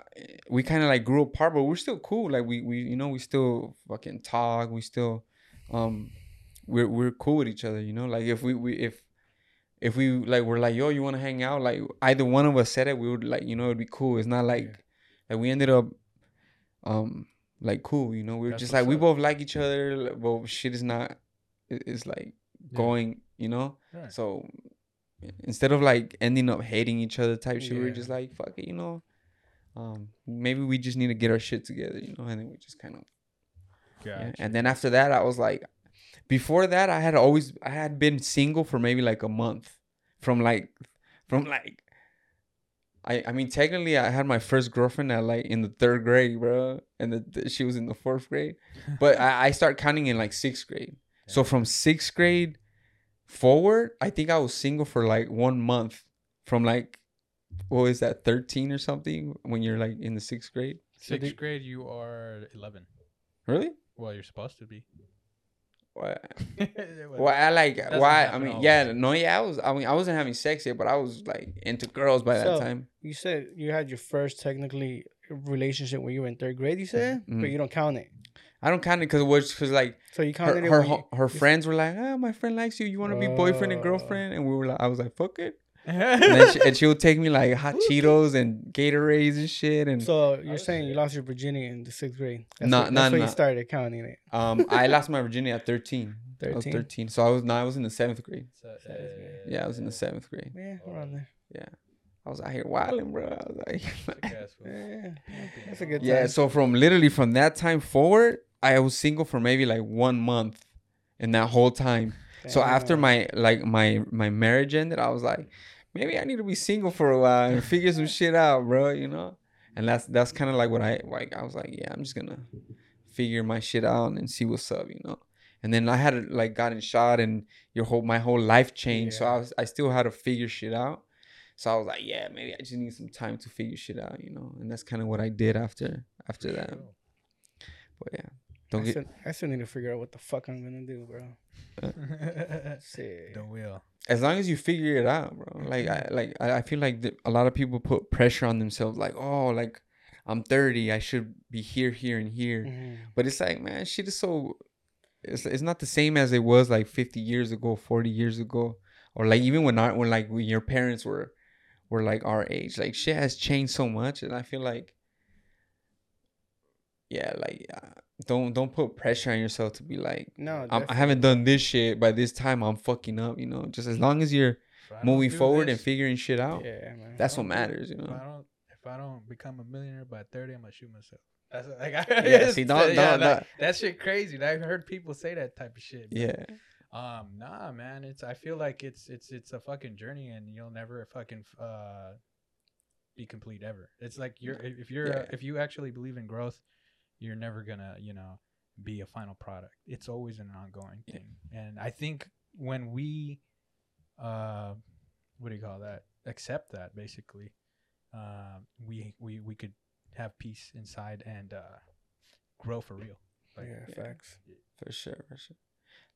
we kind of like grew apart, but we're still cool. Like we we you know we still fucking talk. We still um we're we're cool with each other. You know, like if we we if if we like we're like yo you want to hang out like either one of us said it we would like you know it'd be cool. It's not like like we ended up um like cool. You know we are just like we both like each other. like, But shit is not it- it's like Yeah. going. You know. Right. So instead of like ending up hating each other type shit, we are just like, fuck it, you know. Um, maybe we just need to get our shit together, you know, and then we just kind of yeah. And then after that, I was like, before that, I had always I had been single for maybe like a month, from like, from like. I, I mean technically I had my first girlfriend at like in the third grade, bro, and the, she was in the fourth grade, but I, I start counting in like sixth grade. So from sixth grade forward, I think I was single for like one month. From like, what is that, thirteen or something? When you're like in the sixth grade. Sixth grade, you are 11. Really? Well, you're supposed to be. Why? Well, Well, I like Doesn't why? I happen mean, all yeah, no, yeah. I was. I mean, I wasn't having sex yet, but I was like into girls by that So- time. You said you had your first technically relationship when you were in third grade. You said, Mhm. but you don't count it. I don't count it because it was because like So you her counted it. her, when you- ho- her friends were like, ah, my friend likes you. You want to be boyfriend and girlfriend? And we were like, I was like, fuck it. And then she, and she would take me like hot Cheetos and Gatorades and shit. And So you're saying you lost your virginity in the sixth grade? That's Nah, when, nah, that's when you started counting it. Um, I lost my virginity at 13. I was 13? 13. So I was no, I was in the seventh grade. So, uh, Yeah, I was in the seventh grade. Yeah, around there. Yeah. I was out here wilding, bro. I was like, sick ass. Yeah, that's a good time. yeah. So from literally from that time forward, I was single for maybe like one month, in that whole time. So after my like my my marriage ended, I was like, maybe I need to be single for a while and figure some shit out, bro. You know. And that's that's kind of like what I like. I was like, yeah, I'm just gonna figure my shit out and see what's up, you know. And then I had like gotten shot, and your whole my whole life changed. So I was I still had to figure shit out. So I was like, yeah, maybe I just need some time to figure shit out, you know. And that's kind of what I did after after that. Sure. But yeah. Don't I, get still, I still need to figure out what the fuck I'm gonna do, bro. Uh. Shit. the wheel. As long as you figure it out, bro. Like I like I I feel like the, a lot of people put pressure on themselves. Like oh, like I'm 30, I should be here, here, and here. Mhm. But it's like man, shit is so. It's, it's not the same as it was like 50 years ago, 40 years ago, or like even when our when like when your parents were were like our age. Like shit has changed so much, and I feel like yeah, like uh, don't don't put pressure on yourself to be like No, I'm, I haven't done this shit by this time. I'm fucking up, you know. Just as long as you're If I don't moving do forward and figuring shit out, Yeah, man. that's what I don't do- matters, you If I know. don't, if I don't become a millionaire by thirty, I'm gonna shoot myself. That's like, I, Yeah, see, don't- yeah, don't- that, don't- that shit crazy. I've heard people say that type of shit. but, Yeah, Um, nah, man. It's I feel like it's it's it's a fucking journey, and you'll never fucking uh be complete ever. It's like you're if if you're Yeah. uh, if you actually believe in growth, you're never gonna you know be a final product. It's always an ongoing Yeah. thing, and I think when we uh what do you call that accept that basically uh, we we we could have peace inside and uh grow for real. Like, yeah, yeah. facts. for sure, for sure.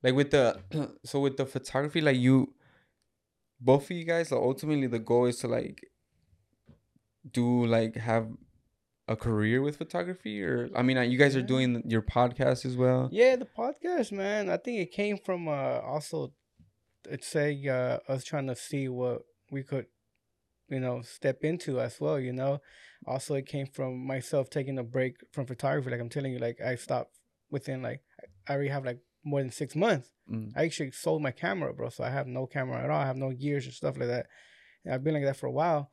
Like with the so with the photography, like you, both of you guys, like ultimately the goal is to like do like have a career with photography, or I mean, uh, you guys are doing your podcast as well. Yeah, the podcast, man. I think it came from uh also it's a uh us trying to see what we could, you know, step into as well, you know. Also it came from myself taking a break from photography. Like I'm telling you, like I stopped within like I already have like more than six months. Mm. I actually sold my camera, bro. So I have no camera at all. I have no gears and stuff like that. And I've been like that for a while.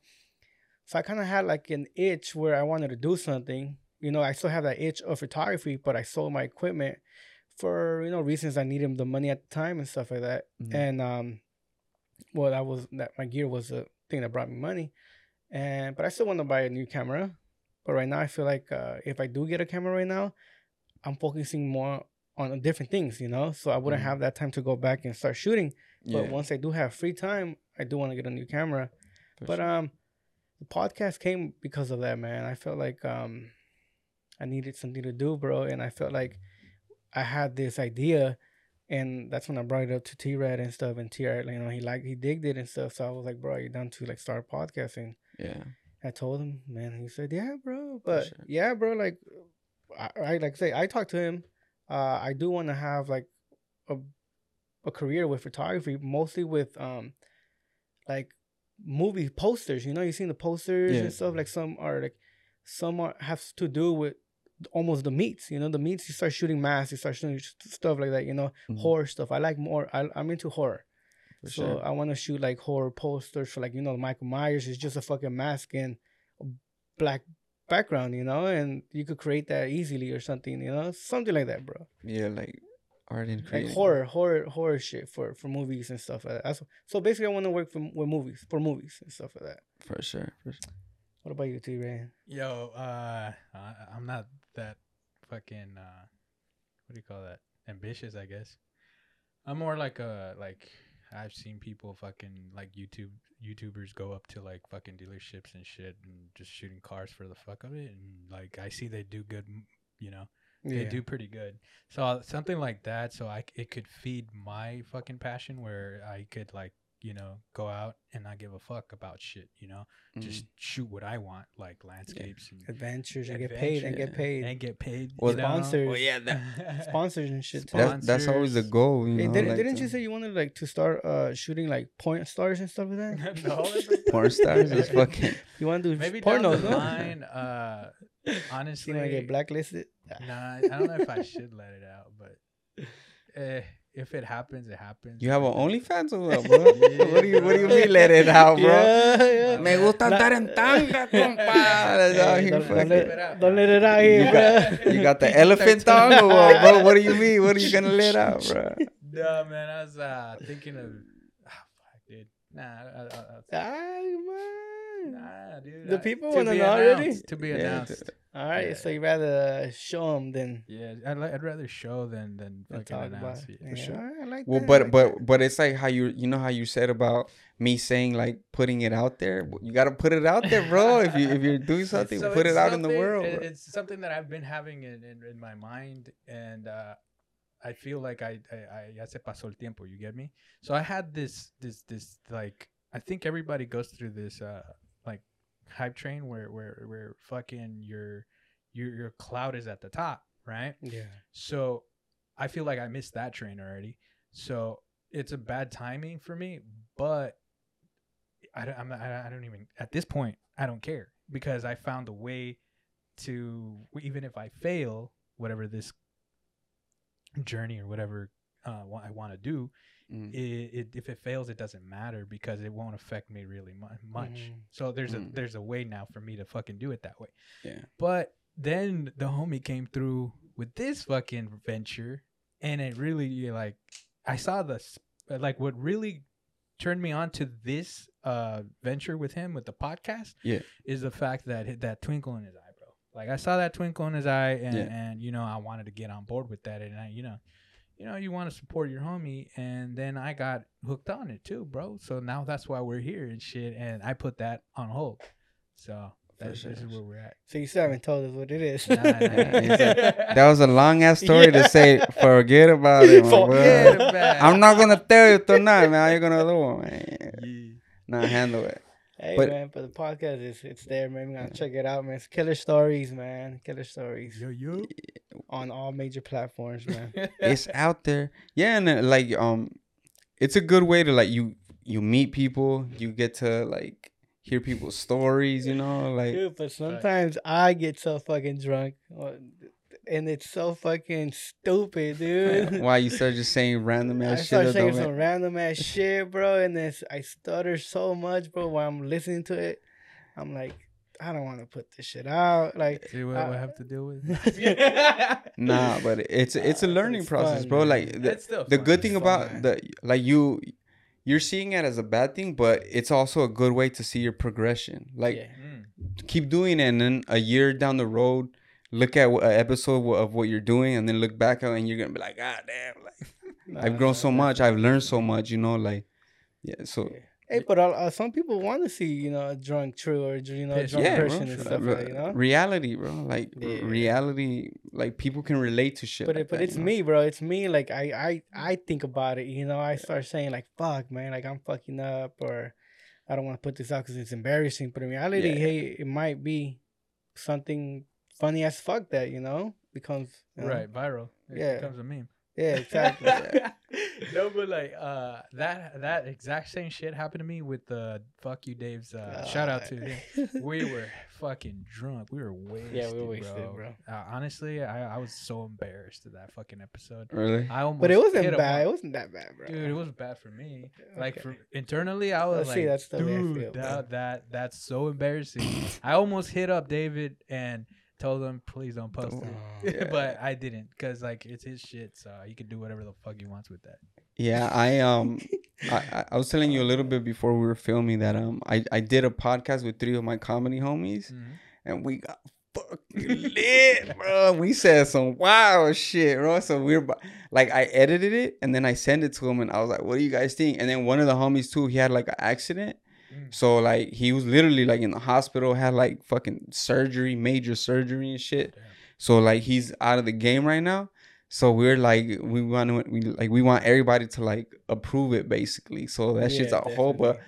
So I kind of had like an itch where I wanted to do something. You know, I still have that itch of photography, but I sold my equipment for you know reasons I needed the money at the time and stuff like that. Mhm. And um, well, that was that my gear was the thing that brought me money. And but I still want to buy a new camera. But right now, I feel like uh, if I do get a camera right now, I'm focusing more on different things, you know. So I wouldn't Mhm. have that time to go back and start shooting. Yeah, But once I do have free time, I do want to get a new camera. for But sure. um, the podcast came because of that, man. I felt like um, I needed something to do, bro, and I felt like I had this idea, and that's when I brought it up to Trad and stuff. And Trad, you know, he liked, he digged it and stuff. So I was like, bro, you down to like start podcasting? yeah, I told him, man. He said, "Yeah, bro." But sure. yeah, bro. Like, I, I like I say, I talked to him. Uh, I do want to have like a a career with photography, mostly with um, like movie posters. You know, you've seen the posters Yeah. and stuff. Like some are like some are have to do with almost the meats. You know, the meats. You start shooting masks. You start shooting stuff like that. You know, Mhm. horror stuff. I like more. I, I'm into horror. for So sure. I want to shoot like horror posters for like you know Michael Myers is just a fucking mask and black background, you know, and you could create that easily or something, you know, something like that, bro. yeah, like art and Like horror, horror, horror shit for for movies and stuff like that. That's, so basically, I want to work for, with movies for movies and stuff like that. for sure, for sure. What about you, T Ray? Yo, uh, I, I'm not that fucking uh, what do you call that? Ambitious, I guess. I'm more like a like I've seen people fucking like YouTube YouTubers go up to like fucking dealerships and shit and just shooting cars for the fuck of it, and like I see they do good, you know, they do pretty good. So uh, something like that, so I it could feed my fucking passion where I could like you know go out and not give a fuck about shit, you know, just shoot what I want, like landscapes and adventures and get paid and get paid. and get paid. Well, you know? sponsors. Well, yeah, that, Sponsors and shit. Too. that's that's always the goal. You Hey, know, didn't, like didn't to- you say you wanted like to start uh shooting like porn stars and stuff like that? no, porn stars is fucking You want to do maybe pornos, down the no? line. Uh, honestly, You want to get blacklisted? Nah, I don't know if I should let it out, but eh, if it happens, it happens. You have If an OnlyFans or what, bro? Yeah, what do you What do you mean let it out, bro? Yeah, yeah. Me gusta Not- estar en tanga, compa. Out here don't, fucking- don't let, don't let it out You here, got, you got the elephant tongue or what, bro? What do you mean? What are you gonna let out, bro? Nah, man, I was uh, thinking of. Ah, fuck, dude. Nah, I, I, I, Ay, man. Nah, dude. The I- people wanna be know already? To be Yeah, announced. All right, Yeah. so you rather show them than, Yeah, I'd, li- I'd rather show than than than fucking talk announce it. it. Yeah, sure. all right, I like Well, that, I but like but that. but it's like how you you know how you said about me saying like putting it out there. You got to put it out there, bro. if you if you're doing something, So put it out in the world. it- bro. It's something that I've been having in, in, in my mind, and uh, I feel like I, I, I ya se pasó el tiempo. You get me? So I had this this this like I think everybody goes through this uh like hype train where where where fucking your your your cloud is at the top, right? yeah, So I feel like I missed that train already. So it's a bad timing for me, but I don't, I'm not, I don't even at this point I don't care because I found a way to even if I fail whatever this journey or whatever uh, I want to do, Mm. it, it if it fails it doesn't matter because it won't affect me really mu- much. Mhm. So there's a Mm. there's a way now for me to fucking do it that way. Yeah. But then the homie came through with this fucking venture, and it really like I saw this like what really turned me on to this uh venture with him with the podcast. Yeah. is the fact that that twinkle in his eye, bro. Like I saw that twinkle in his eye, and Yeah. and you know I wanted to get on board with that, and I you know. You know, you want to support your homie, and then I got hooked on it too, bro. So now that's why we're here and shit. And I put that on hold. So that's sure. this is where we're at. so you still haven't told us what it is. Nah, nah, That was a long ass story to say. Forget about it, my Forget about it. I'm not gonna tell you tonight, man. How you gonna do it, man? Yeah. Nah, handle it. Hey But- man, for the podcast is it's there, man. We gotta check it out, man. It's killer stories, man. Killer stories Yo, yo. on all major platforms, man. It's out there. Yeah, and uh, like um, it's a good way to like you you meet people. You get to like hear people's stories. You know, like Dude, but sometimes I get so fucking drunk, and it's so fucking stupid, dude. why you start just saying random I ass shit. start saying some random ass shit, bro, and then I stutter so much, bro, while I'm listening to it. I'm like, I don't want to put this shit out. Like, See what Uh, I have to deal with? Nah, but it's it's a learning it's process, fun, bro. man. Like the, It's still the good thing It's about fun. the like you you're seeing it as a bad thing, but it's also a good way to see your progression. Like yeah. Mm. keep doing it, and then a year down the road, look at an episode of what you're doing, and then look back at it, and you're gonna be like, God damn, like I've grown so much. I've learned so much, you know, like yeah. So. Hey, but uh, uh, some people want to see, you know, a drunk true or you know, a drunk yeah, bro, person and stuff re- like that, you know. reality, bro. Like Yeah. reality, like people can relate to shit. But like it, but that, it's you know? me, bro. It's me. Like I, I, I think about it. You know, I start saying like, "Fuck, man, like I'm fucking up," or I don't want to put this out because it's embarrassing. But in reality, Yeah. hey, it might be something funny as fuck that you know becomes you know? Right, viral. It Yeah. becomes a meme. Yeah, exactly. no, but like uh, that that exact same shit happened to me with the fuck you Dave's. Uh, shout out to him. We were fucking drunk. We were wasted, yeah we wasted, bro. bro. Uh, honestly, I, I was so embarrassed of that fucking episode. Really? I almost but it wasn't hit bad. It wasn't that bad, bro. Dude, it was bad for me. Like for internally, I was Let's see, like, that's I dude, feel, that, that that's so embarrassing. I almost hit up David and told him, please don't post it. Yeah. but I didn't because like it's his shit, so he can do whatever the fuck he wants with that. Yeah, I um, I, I- I was telling you a little bit before we were filming that um, I I did a podcast with three of my comedy homies, and we got fucking lit, bro. We said some wild shit, bro. So we we're like, I edited it and then I sent it to him, and I was like, "What do you guys think?" And then one of the homies too, he had like an accident. Mm. So like he was literally like in the hospital, had like fucking surgery, major surgery and shit. Damn. So like he's out of the game right now. So we're like we want to we like we want everybody to like approve it basically. So that shit's a Yeah, whole but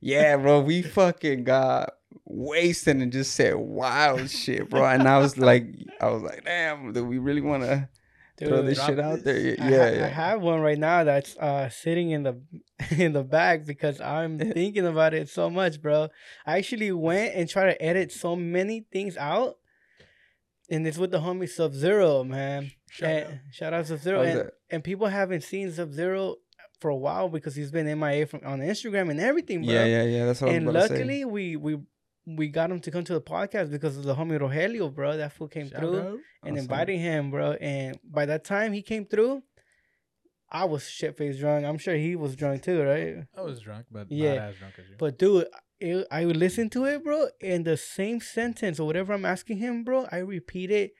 yeah, bro, we fucking got wasted and just said wild shit, bro. And I was like I was like, damn, do we really want to throw Dude, this shit out there? Yeah, I, yeah. I have one right now that's uh sitting in the in the back because I'm thinking about it so much, bro. I actually went and tried to edit so many things out, and it's with the homie Sub Zero, man. Shout and, out. shout out Sub Zero, and and people haven't seen Sub Zero for a while because he's been MIA from on Instagram and everything, bro. Yeah, yeah, yeah. That's what and I was about to say. luckily we we we got him to come to the podcast because of the homie Rogelio, bro. That fool came Shout through out. and Awesome. inviting him, bro. And by that time he came through, I was shit faced drunk. I'm sure he was drunk too, right? I was drunk, but Yeah. not as drunk as you. But dude, it, I would listen to it, bro, and the same sentence or whatever I'm asking him, bro, I repeat it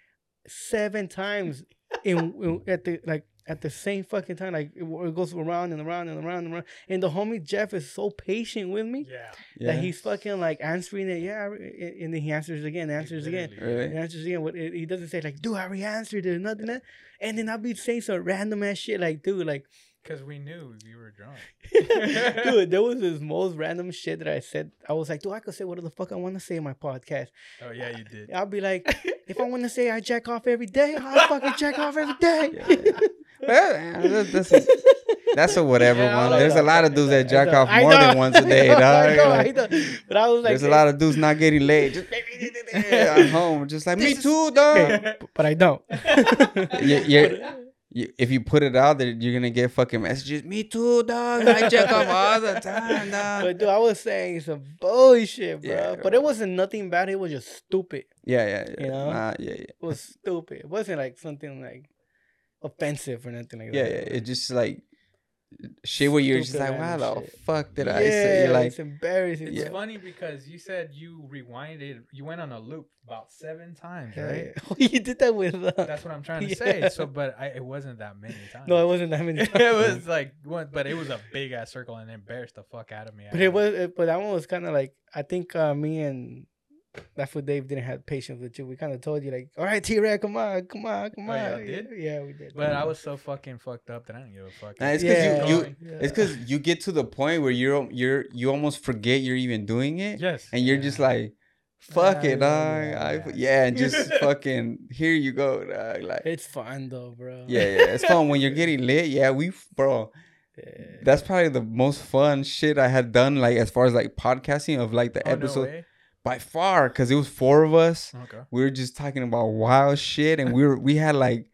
seven times in, in at the like at the same fucking time. Like it, it goes around and around and around and around. And the homie Jeff is so patient with me yeah. Yeah. that he's fucking like answering it. Yeah, and then he answers again, answers again. Really? Answers again. What he doesn't say like, dude, I already answered it, or nothing. That. And then I'll be saying some random ass shit like, dude, like, Because we knew you were drunk. dude, there was this most random shit that I said. I was like, dude, I could say whatever the fuck I want to say in my podcast. Oh yeah, you did. I'll be like, if I want to say I jack off every day, I'll fucking jack off every day. Well, yeah, that's a, that's a whatever Yeah, one. There's a lot of dudes that jack off more than once a day, dog. I know, I know. But I was like, There's a lot of dudes not getting laid. Just at home, just like me too, dog. but I don't. You, you, you, if you put it out there, you're gonna get fucking messages. Me too, dog. I jack off all the time, dog. But dude, I was saying some bullshit, bro. Yeah, but it wasn't nothing bad. It was just stupid. Yeah, yeah, yeah. You know? Nah, yeah, yeah. It was stupid. It wasn't like something like offensive or nothing like Yeah, that. yeah. It just like shit where you're just like, why random the shit. fuck did yeah, I say? You're like, it's embarrassing. It's bro. funny because you said you rewinded. You went on a loop about seven times, right? yeah. Oh, you did that with. Uh, That's what I'm trying to Yeah. say. So, but I, it wasn't that many times. no, it wasn't that many. it was like one, but it was a big ass circle and it embarrassed the fuck out of me. But it was, it- but that one was kind of like I think uh, me and that's what Dave didn't have patience with you. We kind of told you like, all right, T Rex, come on, come on, come Oh, on. y'all did? Yeah, we did. But I was so fucking fucked up that I didn't give a fuck. Nah, it's because Yeah. you, you Yeah. it's because you get to the point where you're you're you almost forget you're even doing it, yes, and you're just like, fuck Yeah, it, yeah, dog. yeah, I, yeah. yeah, and just fucking here you go, dog. Like, it's fun though, bro. yeah, yeah, it's fun when you're getting lit. Yeah, we, bro. Yeah. That's probably the most fun shit I had done, like as far as like podcasting of like the Oh, no episode way? By far, because it was four of us. Okay. We were just talking about wild shit, and we were we had like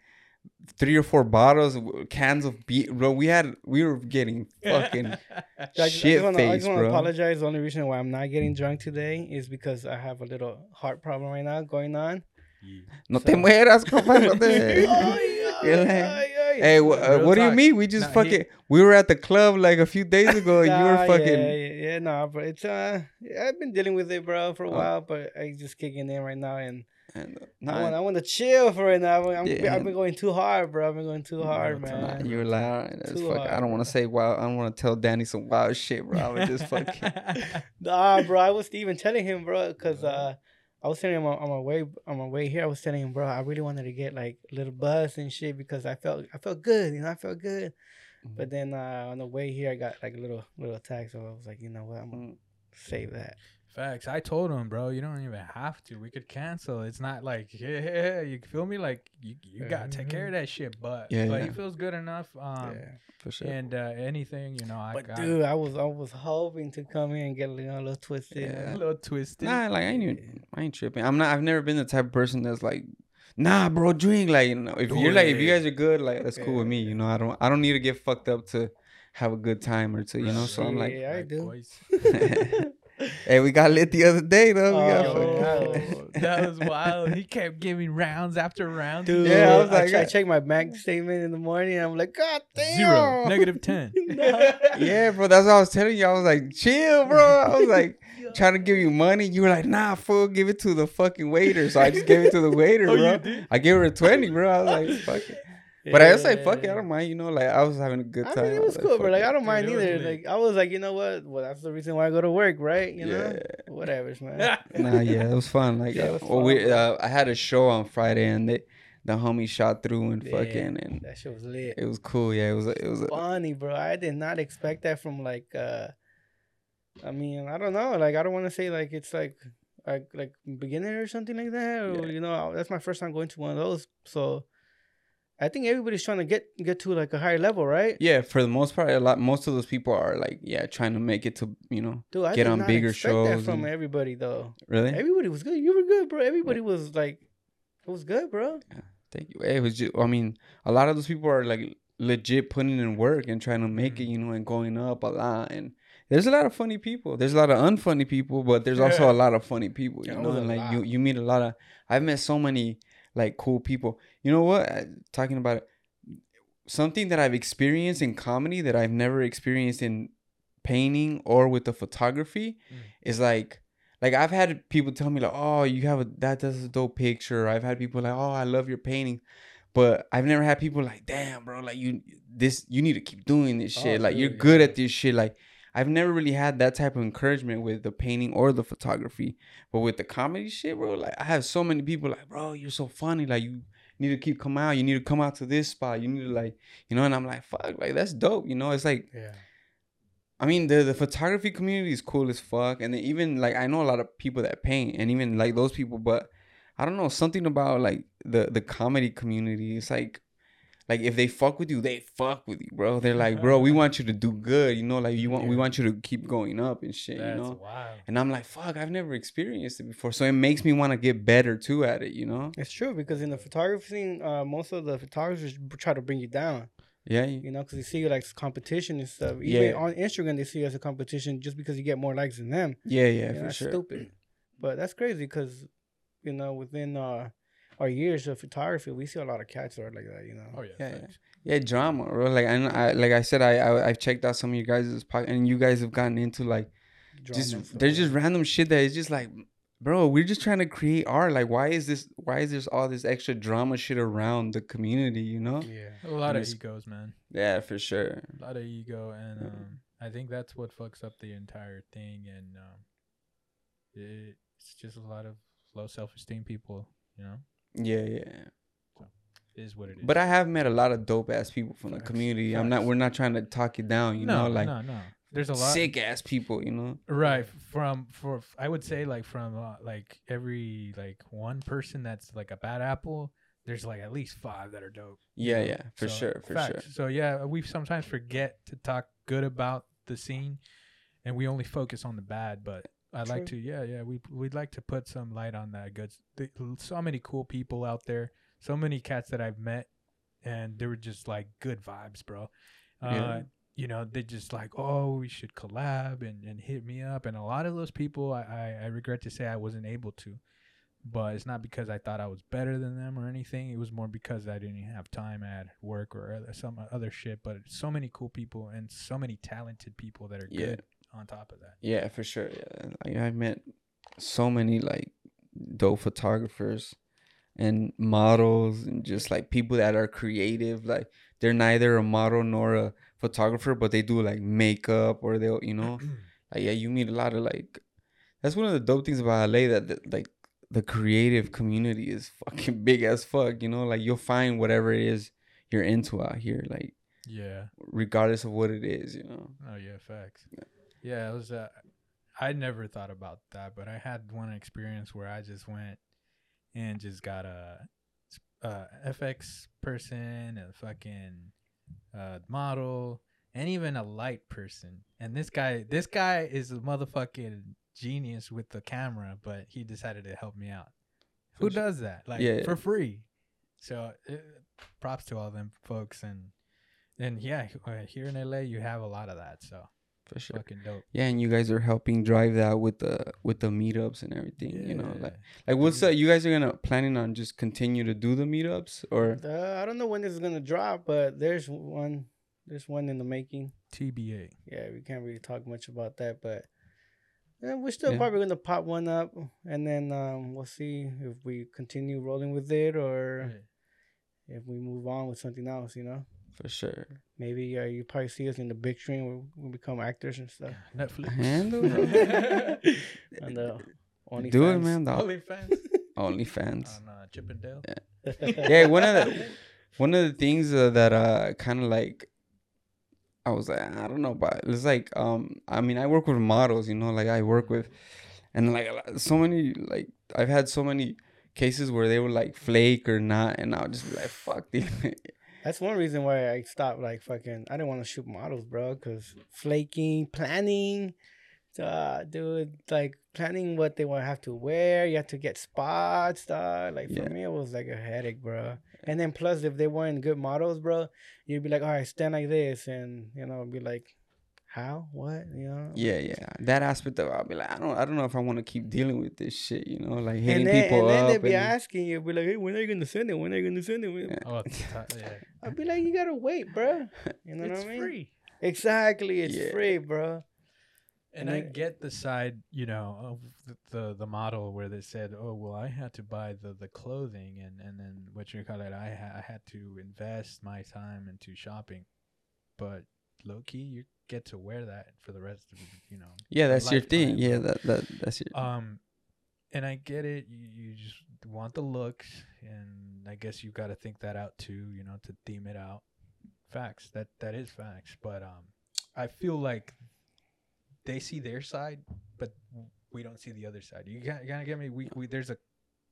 three or four bottles, cans of beer, bro. We had we were getting fucking I, I just shit wanna, I just want to apologize. The only reason why I'm not getting drunk today is because I have a little heart problem right now going on. No te mueras, compa. No te... Ay, You're ay, like. Hey, uh, what do you mean? We just Nah, he- fucking. We were at the club like a few days ago. and you were fucking. Yeah, yeah, yeah, no, but it's uh, I've been dealing with it, bro, for a Oh. while, but I just kicking in right now, and and, uh, I want, I want to chill for right now. I'm, Yeah. I've been going too hard, bro. I've been going too hard, Nah, man. You're like, all right, that's fuck. I don't want to say wild. I don't want to tell Danny some wild shit, bro. I was just fucking. Nah, bro. I was even telling him, bro, because uh, I was telling him on, on my way on my way here. I was telling him, bro, I really wanted to get like a little buzz and shit because I felt I felt good, you know, I felt good. Mm-hmm. But then uh, on the way here, I got like a little little attack, so I was like, you know what, I'm gonna Mm. save that. Facts. I told him, bro, you don't even have to. We could cancel. It's not like, yeah, you feel me? Like you, you gotta take care of that shit. But Yeah, but yeah. he feels good enough. Um, yeah. For sure. and uh, anything, you know, I But got dude, I was I was hoping to come here and get you know, a little twisted. Yeah. a little twisted. Nah, like I ain't even, I ain't tripping. I'm not. I've never been the type of person that's like, nah, bro, drink. Like, you know, if Do you're like, if you guys are good, like that's cool with me. You know, I don't, I don't need to get fucked up to have a good time or to, you know. So I'm like, Yeah, I do. boys. hey, we got lit the other day though. We got Oh, fucking- that was wild. He kept giving rounds after rounds. Dude, Yeah, I was I, like, che- I uh, checked my bank statement in the morning. I'm like, God damn. Zero, negative ten. yeah, bro. That's what I was telling you. I was like, chill, bro. I was like trying to give you money. You were like, nah, fool, give it to the fucking waiter. So I just gave it to the waiter, Oh, bro. you did? I gave her a twenty, bro. I was like, fuck it. But I was like, fuck it, I don't mind. You know, like I was having a good I time. mean, it I was cool, fuck but like. I don't mind it was either. Like I was like, you know what? Well, that's the reason why I go to work, right? You know, whatever, man. Nah, yeah, it was fun. Like, Yeah, uh, was well, we, uh, I had a show on Friday, and they, the homie shot through and Yeah, fucking, and that shit was lit. it was cool. Yeah, it was, it was. A, Funny, bro. I did not expect that from like. uh I mean, I don't know. Like, I don't want to say like it's like like like beginner or something like that. Or Yeah. you know, that's my first time going to one of those. So, I think everybody's trying to get get to like a higher level, right? yeah, for the most part, a lot. Most of those people are like, yeah, trying to make it to, you know, Dude, I Get on bigger shows from and- everybody though. really. Everybody was good. You were good, bro. Everybody was like, it was good, bro. Thank you. It was just, I mean, a lot of those people are like legit putting in work and trying to make Mm-hmm. it, you know, and going up a lot. And there's a lot of funny people. There's a lot of unfunny people, but there's also a lot of funny people, you Yeah, know. And like you, you meet a lot of. I've met so many like cool people. You know what? Talking about it. something that I've experienced in comedy that I've never experienced in painting or with the photography Mm. is like like I've had people tell me like, "Oh, you have a that does a dope picture." I've had people like, "Oh, I love your painting." But I've never had people like, "Damn, bro, like you this you need to keep doing this Oh, shit. like you're good yeah. at this shit." Like I've never really had that type of encouragement with the painting or the photography. But with the comedy shit, bro, like I have so many people like, "Bro, you're so funny. Like you need to keep come out. You need to come out to this spot. You need to like, you know." And I'm like, "Fuck, like that's dope." You know, it's like Yeah. I mean, the the photography community is cool as fuck, and then even like I know a lot of people that paint, and even like those people, but I don't know something about like the the comedy community. It's like, like if they fuck with you, they fuck with you, bro. They're like, bro, we want you to do good, you know, like you want we want you to keep going up and shit, That's you know. wild. And I'm like, fuck, I've never experienced it before, so it makes me want to get better too at it, you know. It's true because in the photography scene, uh, most of the photographers try to bring you down. Yeah, you- You know, because they see you like competition and stuff. Even Yeah. on Instagram, they see you as a competition just because you get more likes than them. yeah, yeah, Yeah, for that's sure. stupid. But that's crazy because, you know, within uh, our years of photography, we see a lot of cats that are like that. You know. Oh yeah. Yeah, facts. Yeah, drama, bro. Like I, I like I said, I, I I've checked out some of you guys' podcast, and you guys have gotten into like Drama just stuff there's just random shit that is just like, bro, we're just trying to create art. Like, why is this? Why is there's all this extra drama shit around the community? You know? Yeah. A lot of egos, man. Yeah, for sure. A lot of ego, and Yeah. um, I think that's what fucks up the entire thing. And um, it, it's just a lot of low self-esteem people. You know, Yeah, yeah. it is what it is. But I have met a lot of dope ass people from the Facts, community. I'm not. We're not trying to talk you down. You no, know, like no, no. There's a lot. sick ass people. You know. Right from for I would say like from uh, like every like one person that's like a bad apple, there's like at least five that are dope. Yeah, yeah, for So, sure, for facts. sure. So yeah, we sometimes forget to talk good about the scene, and we only focus on the bad. But I'd like to, yeah, yeah, we we'd like to put some light on that good. So many cool people out there, so many cats that I've met, and they were just like good vibes, bro. Uh, Yeah. You know, they just like, oh, we should collab and, and hit me up. And a lot of those people, I, I, I regret to say I wasn't able to but it's not because I thought I was better than them or anything. It was more because I didn't have time at work or other, some other shit. But so many cool people and so many talented people that are Yeah. good on top of that. Yeah, for sure. Yeah, like, I've met so many like dope photographers and models and just like people that are creative. Like they're neither a model nor a photographer, but they do like makeup or they'll you know like yeah, you meet a lot of like. That's one of the dope things about LA that, that like the creative community is fucking big as fuck. You know, like you'll find whatever it is you're into out here, like Yeah. regardless of what it is. You know. Oh yeah, facts. Yeah, it was. Uh, I never thought about that, but I had one experience where I just went and just got a, a FX person, a fucking uh, model, and even a light person. And this guy, this guy is a motherfucking genius with the camera, but he decided to help me out. Who does that? Like Yeah, yeah. for free. So uh, props to all them folks and. And yeah, uh, here in LA, you have a lot of that. So For sure. fucking dope. Yeah, and you guys are helping drive that with the with the meetups and everything. Yeah. You know, like like what's that? You guys are gonna planning on just continue to do the meetups or Uh, I don't know when this is gonna drop, but there's one. There's one in the making. TBA. Yeah, we can't really talk much about that, but yeah, we're still Yeah. probably gonna pop one up, and then um, we'll see if we continue rolling with it or if we move on with something else. You know, for sure? maybe uh, you probably see us in the big screen where we become actors and stuff. Netflix. Handle and uh, only Do it, man. The OnlyFans OnlyFans. on uh, Chippendale. yeah, one of the one of the things uh, that uh kind of like I was like I don't know, but it's like um I mean I work with models, you know, like I work with and like so many like I've had so many cases where they were like flake or not, and I'll just be like fuck dude. That's one reason why I stopped. Like fucking, I didn't want to shoot models, bro. Cause flaking, planning, uh, dude, like planning what they want to have to wear. You have to get spots, dog. Like for Yeah. me, it was like a headache, bro. And then plus, if they weren't good models, bro, you'd be like, all right, stand like this, and you know, be like how, what, you know. Yeah, yeah. That aspect of I'll be like, I don't, I don't know if I want to keep dealing with this shit. You know, like hitting And then, people and then they'd be and- asking you, be like, "Hey, when are you gonna send it? When are you gonna send it?" Yeah. Oh, yeah. I'll be like, "You gotta wait, bro. You know it's what I mean? free. Exactly, it's Yeah. free, bro. And And I then- get the side, you know, of the, the the model where they said, "Oh, well, I had to buy the the clothing, and and then what you call it, I ha- I had to invest my time into shopping." But low key, you get to wear that for the rest of you know. yeah, that's your thing. Yeah, that, that that's your. Um, and I get it. You, you just want the looks, and I guess you got to think that out too. You know, to theme it out. Facts. That that is facts. But um, I feel like they see their side, but we don't see the other side. You got gotta get me. We, we there's a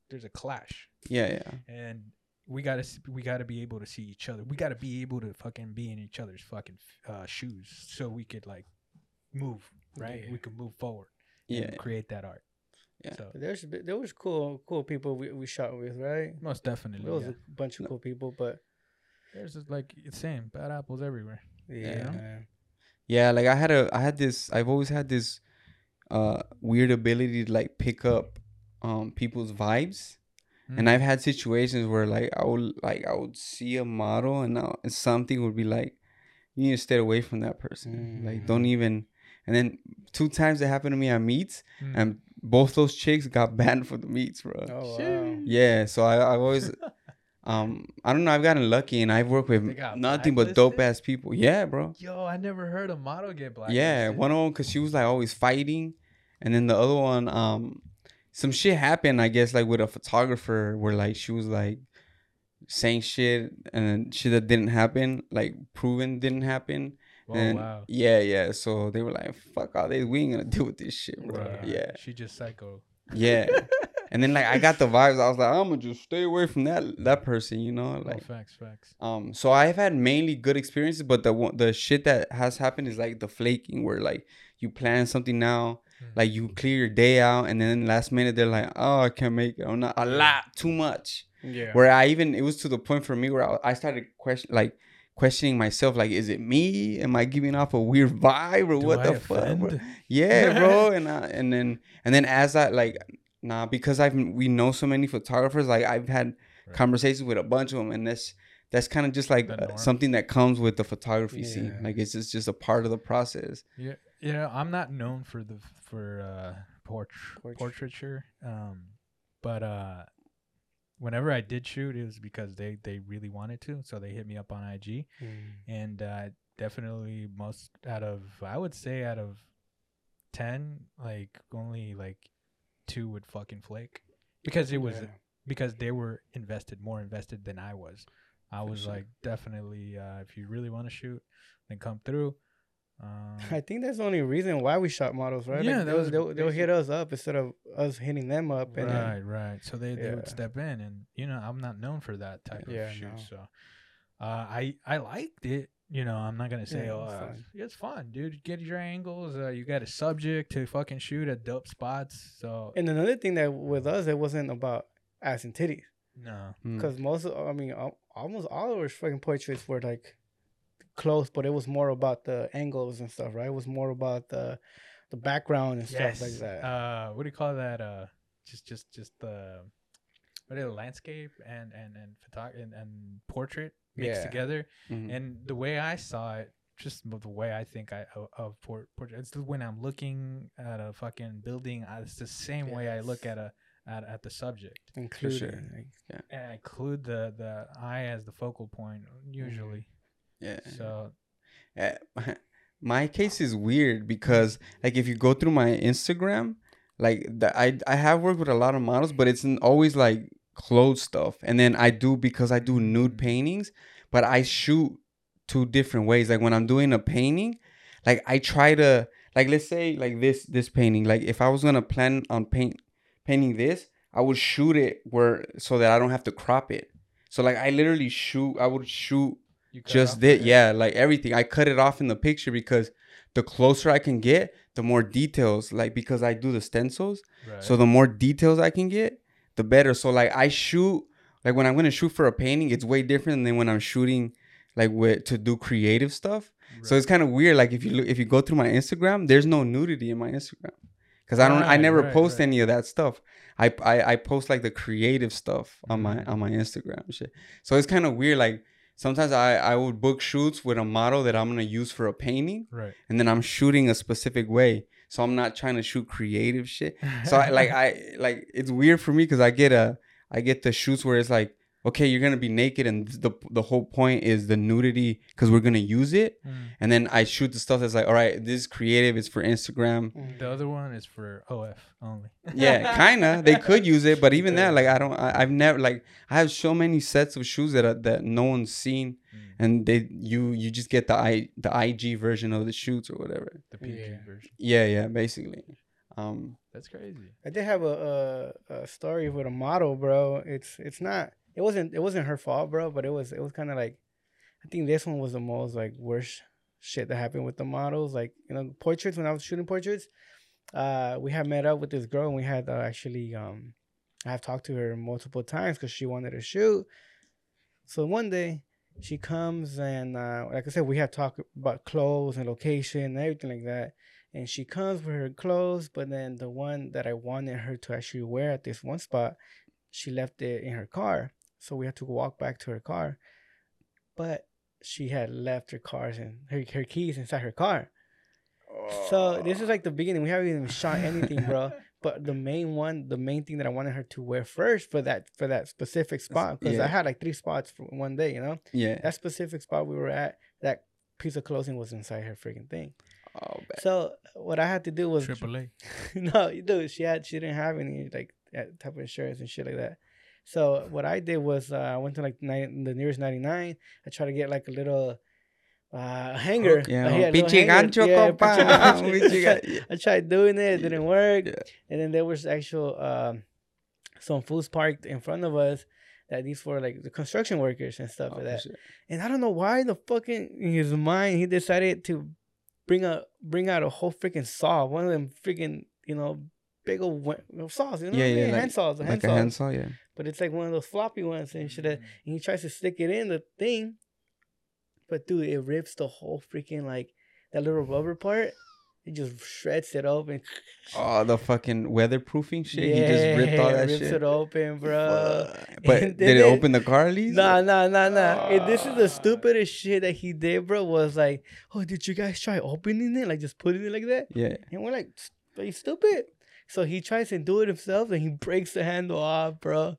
there's a clash, yeah, yeah. and we gotta we gotta be able to see each other. We gotta be able to fucking be in each other's fucking uh, shoes, so we could like move right. Yeah. We could move forward. Yeah. And create that art. Yeah. So But There's there was cool cool people we, we shot with, right? most definitely. There was yeah. a bunch of No. cool people, but There's just like it's same bad apples everywhere. yeah, Yeah, like I had a I had this I've always had this uh weird ability to like pick up um people's vibes. And Mm. I've had situations where like I would like I would see a model and, I, and something would be like you need to stay away from that person. Like don't even and then two times it happened to me at meets Mm. and both those chicks got banned for the meets, bro. Oh wow. Yeah, so I I've always um I don't know, I've gotten lucky and I've worked with nothing but dope ass people. Yeah, bro. Yo, I never heard a model get black. Yeah, one of them because she was like always fighting, and then the other one, um, some shit happened. I guess like with a photographer where like she was like saying shit and shit that didn't happen, like proven didn't happen. Oh and wow. yeah, yeah. So they were like, "Fuck all this, we ain't gonna deal with this shit, bro." Yeah, She just psycho. yeah. and then like I got the vibes. I was like, I'm gonna just stay away from that that person, you know, Like like. oh, facts, facts. Um, so I've had mainly good experiences, but the one the shit that has happened is like the flaking, where like you plan something now, Mhm. like you clear your day out, and then last minute they're like, "Oh, I can't make it," or not a lot, too much. Yeah. Where I even it was to the point for me where I, I started question like questioning myself, like, is it me? Am I giving off a weird vibe or Do what I the fuck? bro? Yeah, bro. And I, and then and then as I like nah because I've we know so many photographers like I've had Right. conversations with a bunch of them and that's that's kind of just like uh, something that comes with the photography scene. Like it's just just a part of the process. Yeah, you know, I'm not known for the for uh port- Portrait. portraiture. Um, but uh, whenever I did shoot, it was because they they really wanted to, so they hit me up on IG, Mm. and uh, definitely most out of I would say out of ten, like only like two would fucking flake because it was Yeah. because they were invested more invested than I was. I For was sure. like definitely uh, if you really want to shoot, then come through. Um, I think that's the only reason why we shot models, right? Yeah, like they'll, was they'll, they'll hit us up instead of us hitting them up. And then- right, right. So they, they would step in, and you know, I'm not known for that type Yeah, of shoot. no. So, uh, I I liked it. You know, I'm not gonna say, Yeah, oh, it's uh, fun. it's fun, dude. Get your angles. Uh, you got a subject to fucking shoot at dope spots. So and another thing that with us, it wasn't about ass and titties. no, Mm. Because most, of, I mean, almost all of our fucking portraits were like close, but it was more about the angles and stuff, right? It was more about the the background and stuff like that. Uh, what do you call that? Uh, just just just the what is it, landscape and and and photog- and, and portrait mixed Yeah. together. Mhm. And the way I saw it, just the way I think I of, of port, portrait, it's the when I'm looking at a fucking building, I, it's the same way I look at a at, at the subject, included. sure. like, and I include the the eye as the focal point usually. Yeah. So Eh, my case is weird because like if you go through my Instagram, like the, I I have worked with a lot of models, but it's always like clothes stuff, and then I do because I do nude paintings, but I shoot two different ways. Like when I'm doing a painting, like I try to like let's say like this this painting, like if I was gonna plan on paint painting this, I would shoot it where so that I don't have to crop it. So like I literally shoot, I would shoot just did yeah like everything i cut it off in the picture because the closer i can get the more details like because i do the stencils Right. so the more details i can get the better so like i shoot like when i'm gonna shoot for a painting it's way different than when i'm shooting like with to do creative stuff So it's kind of weird. Like if you look, if you go through my Instagram, there's no nudity in my Instagram because I don't. I never right, post right. any of that stuff. I, I I post like the creative stuff on my Mhm. on my Instagram shit. So it's kind of weird. Like sometimes I I would book shoots with a model that I'm gonna use for a painting, right. and then I'm shooting a specific way. So I'm not trying to shoot creative shit. So I like I like it's weird for me because I get a I get the shoots where it's like okay you're gonna be naked and the the whole point is the nudity because we're gonna use it Mm. and then I shoot the stuff that's like all right this is creative it's for Instagram The other one is for OF only. yeah kinda they could use it but even that like I don't I, I've never like I have so many sets of shoes that are, that no one's seen Mm. and they you you just get the i the IG version of the shoots or whatever The PG Yeah. version. yeah yeah basically um That's crazy. I did have a, a a story with a model, bro. It's it's not it wasn't it wasn't her fault, bro, but it was it was kind of like I think this one was the most like worst shit that happened with the models. Like you know portraits when I was shooting portraits, uh, we had met up with this girl and we had uh, actually um I have talked to her multiple times because she wanted to shoot. So one day she comes and uh, like I said, we have talked about clothes and location and everything like that and she comes with her clothes, but then the one that I wanted her to actually wear at this one spot, she left it in her car. So we had to walk back to her car. But she had left her cars and her, her keys inside her car. So this is like the beginning. We haven't even shot anything, bro. But the main one, the main thing that I wanted her to wear first for that for that specific spot, because yeah. I had like three spots for one day, you know. yeah That specific spot we were at, that piece of clothing was inside her freaking thing. oh bad. So what I had to do was Triple A. no, dude, she had she didn't have any like type of insurance and shit like that. So what I did was uh, I went to like nine, the nearest ninety nine. I tried to get like a little uh, hanger. Yeah, Uh, un a little pinche hanger. gancho, Yeah, compa. pinche gancho. Un pinche I tried- doing it, it didn't work. Yeah. And then there was actual um, some fools parked in front of us that these were like the construction workers and stuff Oh, like that. And I don't know why the fucking in his mind he decided to bring a bring out a whole freaking saw, one of them freaking you know big old saws, you know, Yeah, yeah, hand like- saws, the hand like a saws. hand saw yeah But it's like one of those floppy ones and shit. that- And he tries to stick it in the thing, but dude, it rips the whole freaking like that little rubber part. It just shreds it open. Oh, the fucking weatherproofing shit. he just ripped all Yeah, that rips shit. it open, bro. Fuck. But did it then- open the car at least? Nah, nah, nah, nah. This is the Ah. stupidest shit that he did, bro. Was like, oh, did you guys try opening it? Like just putting it like that? Yeah. And we're like, are you stupid? So he tries to do it himself and he breaks the handle off, bro.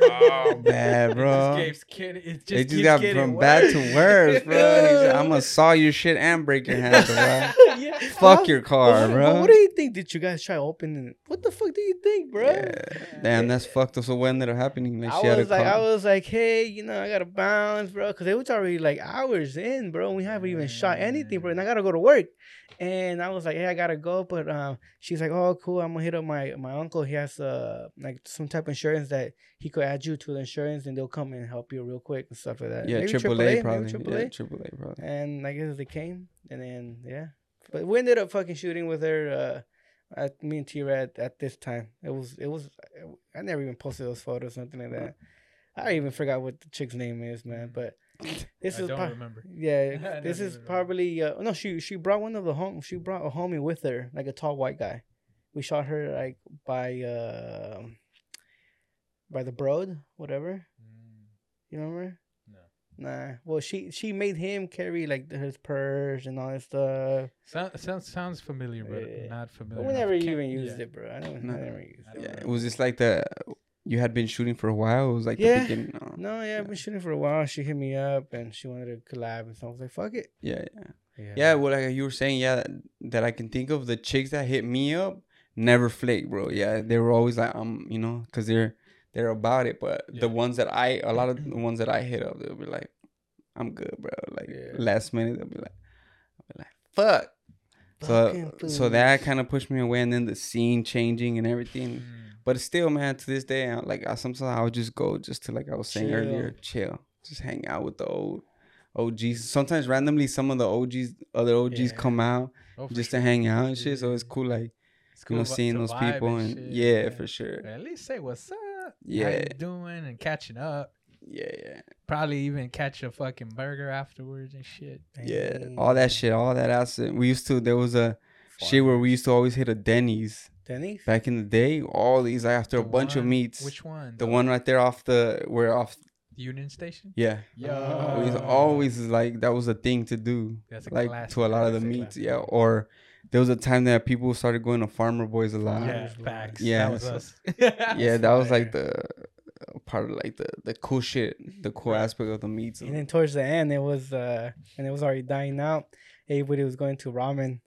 Oh, bad, bro. It just, keeps getting, it just, It just keeps got from worse. bad to worse, bro. I'm gonna saw your shit and break your handle, bro. yeah. Fuck your car, what, bro. What do you think? Did you guys try opening it? What the fuck do you think, bro? Yeah. Damn, that's fucked up. So ended up happening? Like I she had a was like, car. I was like, hey, you know, I gotta bounce, bro, because it was already like hours in, bro. We haven't even shot anything, bro, and I gotta go to work. And I was like, hey, I gotta go, but um, she's like, oh, cool. I'm gonna hit up my my uncle. He has uh like some type of insurance that he could add you to the insurance, and they'll come and help you real quick and stuff like that. yeah, Maybe triple AAA, A maybe probably. AAA. Yeah, triple A probably. And I guess they came, and then yeah, but we ended up fucking shooting with her. Uh, at me and T Rad at this time. It was it was I never even posted those photos, nothing like that. I even forgot what the chick's name is, man. But this I is remember. Yeah, this is probably uh, no. She she brought one of the home. She brought a homie with her, like a tall white guy. We shot her like by uh by the Broad, whatever. Mm, You remember? No. Nah. Well, she she made him carry like his purse and all that stuff. Sound, sounds sounds familiar, but Yeah. not But familiar. we never Can't- even used yeah. it, bro. I never, No. I never used it. Yeah, remember. was this like the you had been shooting for a while? It was like Yeah. the beginning. No. No, yeah, I've been shooting for a while. She hit me up and she wanted to collab, and so I was like, "Fuck it." Yeah, yeah, Yeah. yeah. Well, like you were saying, yeah, that, that I can think of the chicks that hit me up never flake, bro. Yeah, they were always like, um, you know, cause they're they're about it. But Yeah. the ones that I, a lot of the ones that I hit up, they'll be like, I'm good, bro. Like Yeah. last minute, they'll be like, I'll be like, fuck. So Fucking so that kind of pushed me away, and then the scene changing and everything. Mm. But still, man, to this day, I, like I, sometimes I would just go just to like I was saying Chill. earlier, chill, just hang out with the old OGs. Sometimes randomly, some of the OGs, other OGs Yeah. come out Oh, just sure. to hang out and shit. So it's cool, like It's you know, seeing those people and shit, yeah, for sure. At least say what's up. How Yeah. you doing and catching up. Yeah, yeah, Probably even catch a fucking burger afterwards and shit. yeah. All that shit, all that acid. We used to. There was a shit where we used to always hit a Denny's Denny's. back in the day. All these like, after a The bunch of meats. Which one? the one right there off the where off. Union Station. Yeah, Yeah. we used always like that was a thing to do. That's a like classic. to a lot of the meats. Yeah, or there was a time that people started going to Farmer Boys a lot. Yeah, facts. Yeah, that was so- us. yeah, that was like the uh, part of like the the cool shit, the cool aspect of the meats. And then towards the end, it was uh, and it was already dying out. Everybody was going to ramen.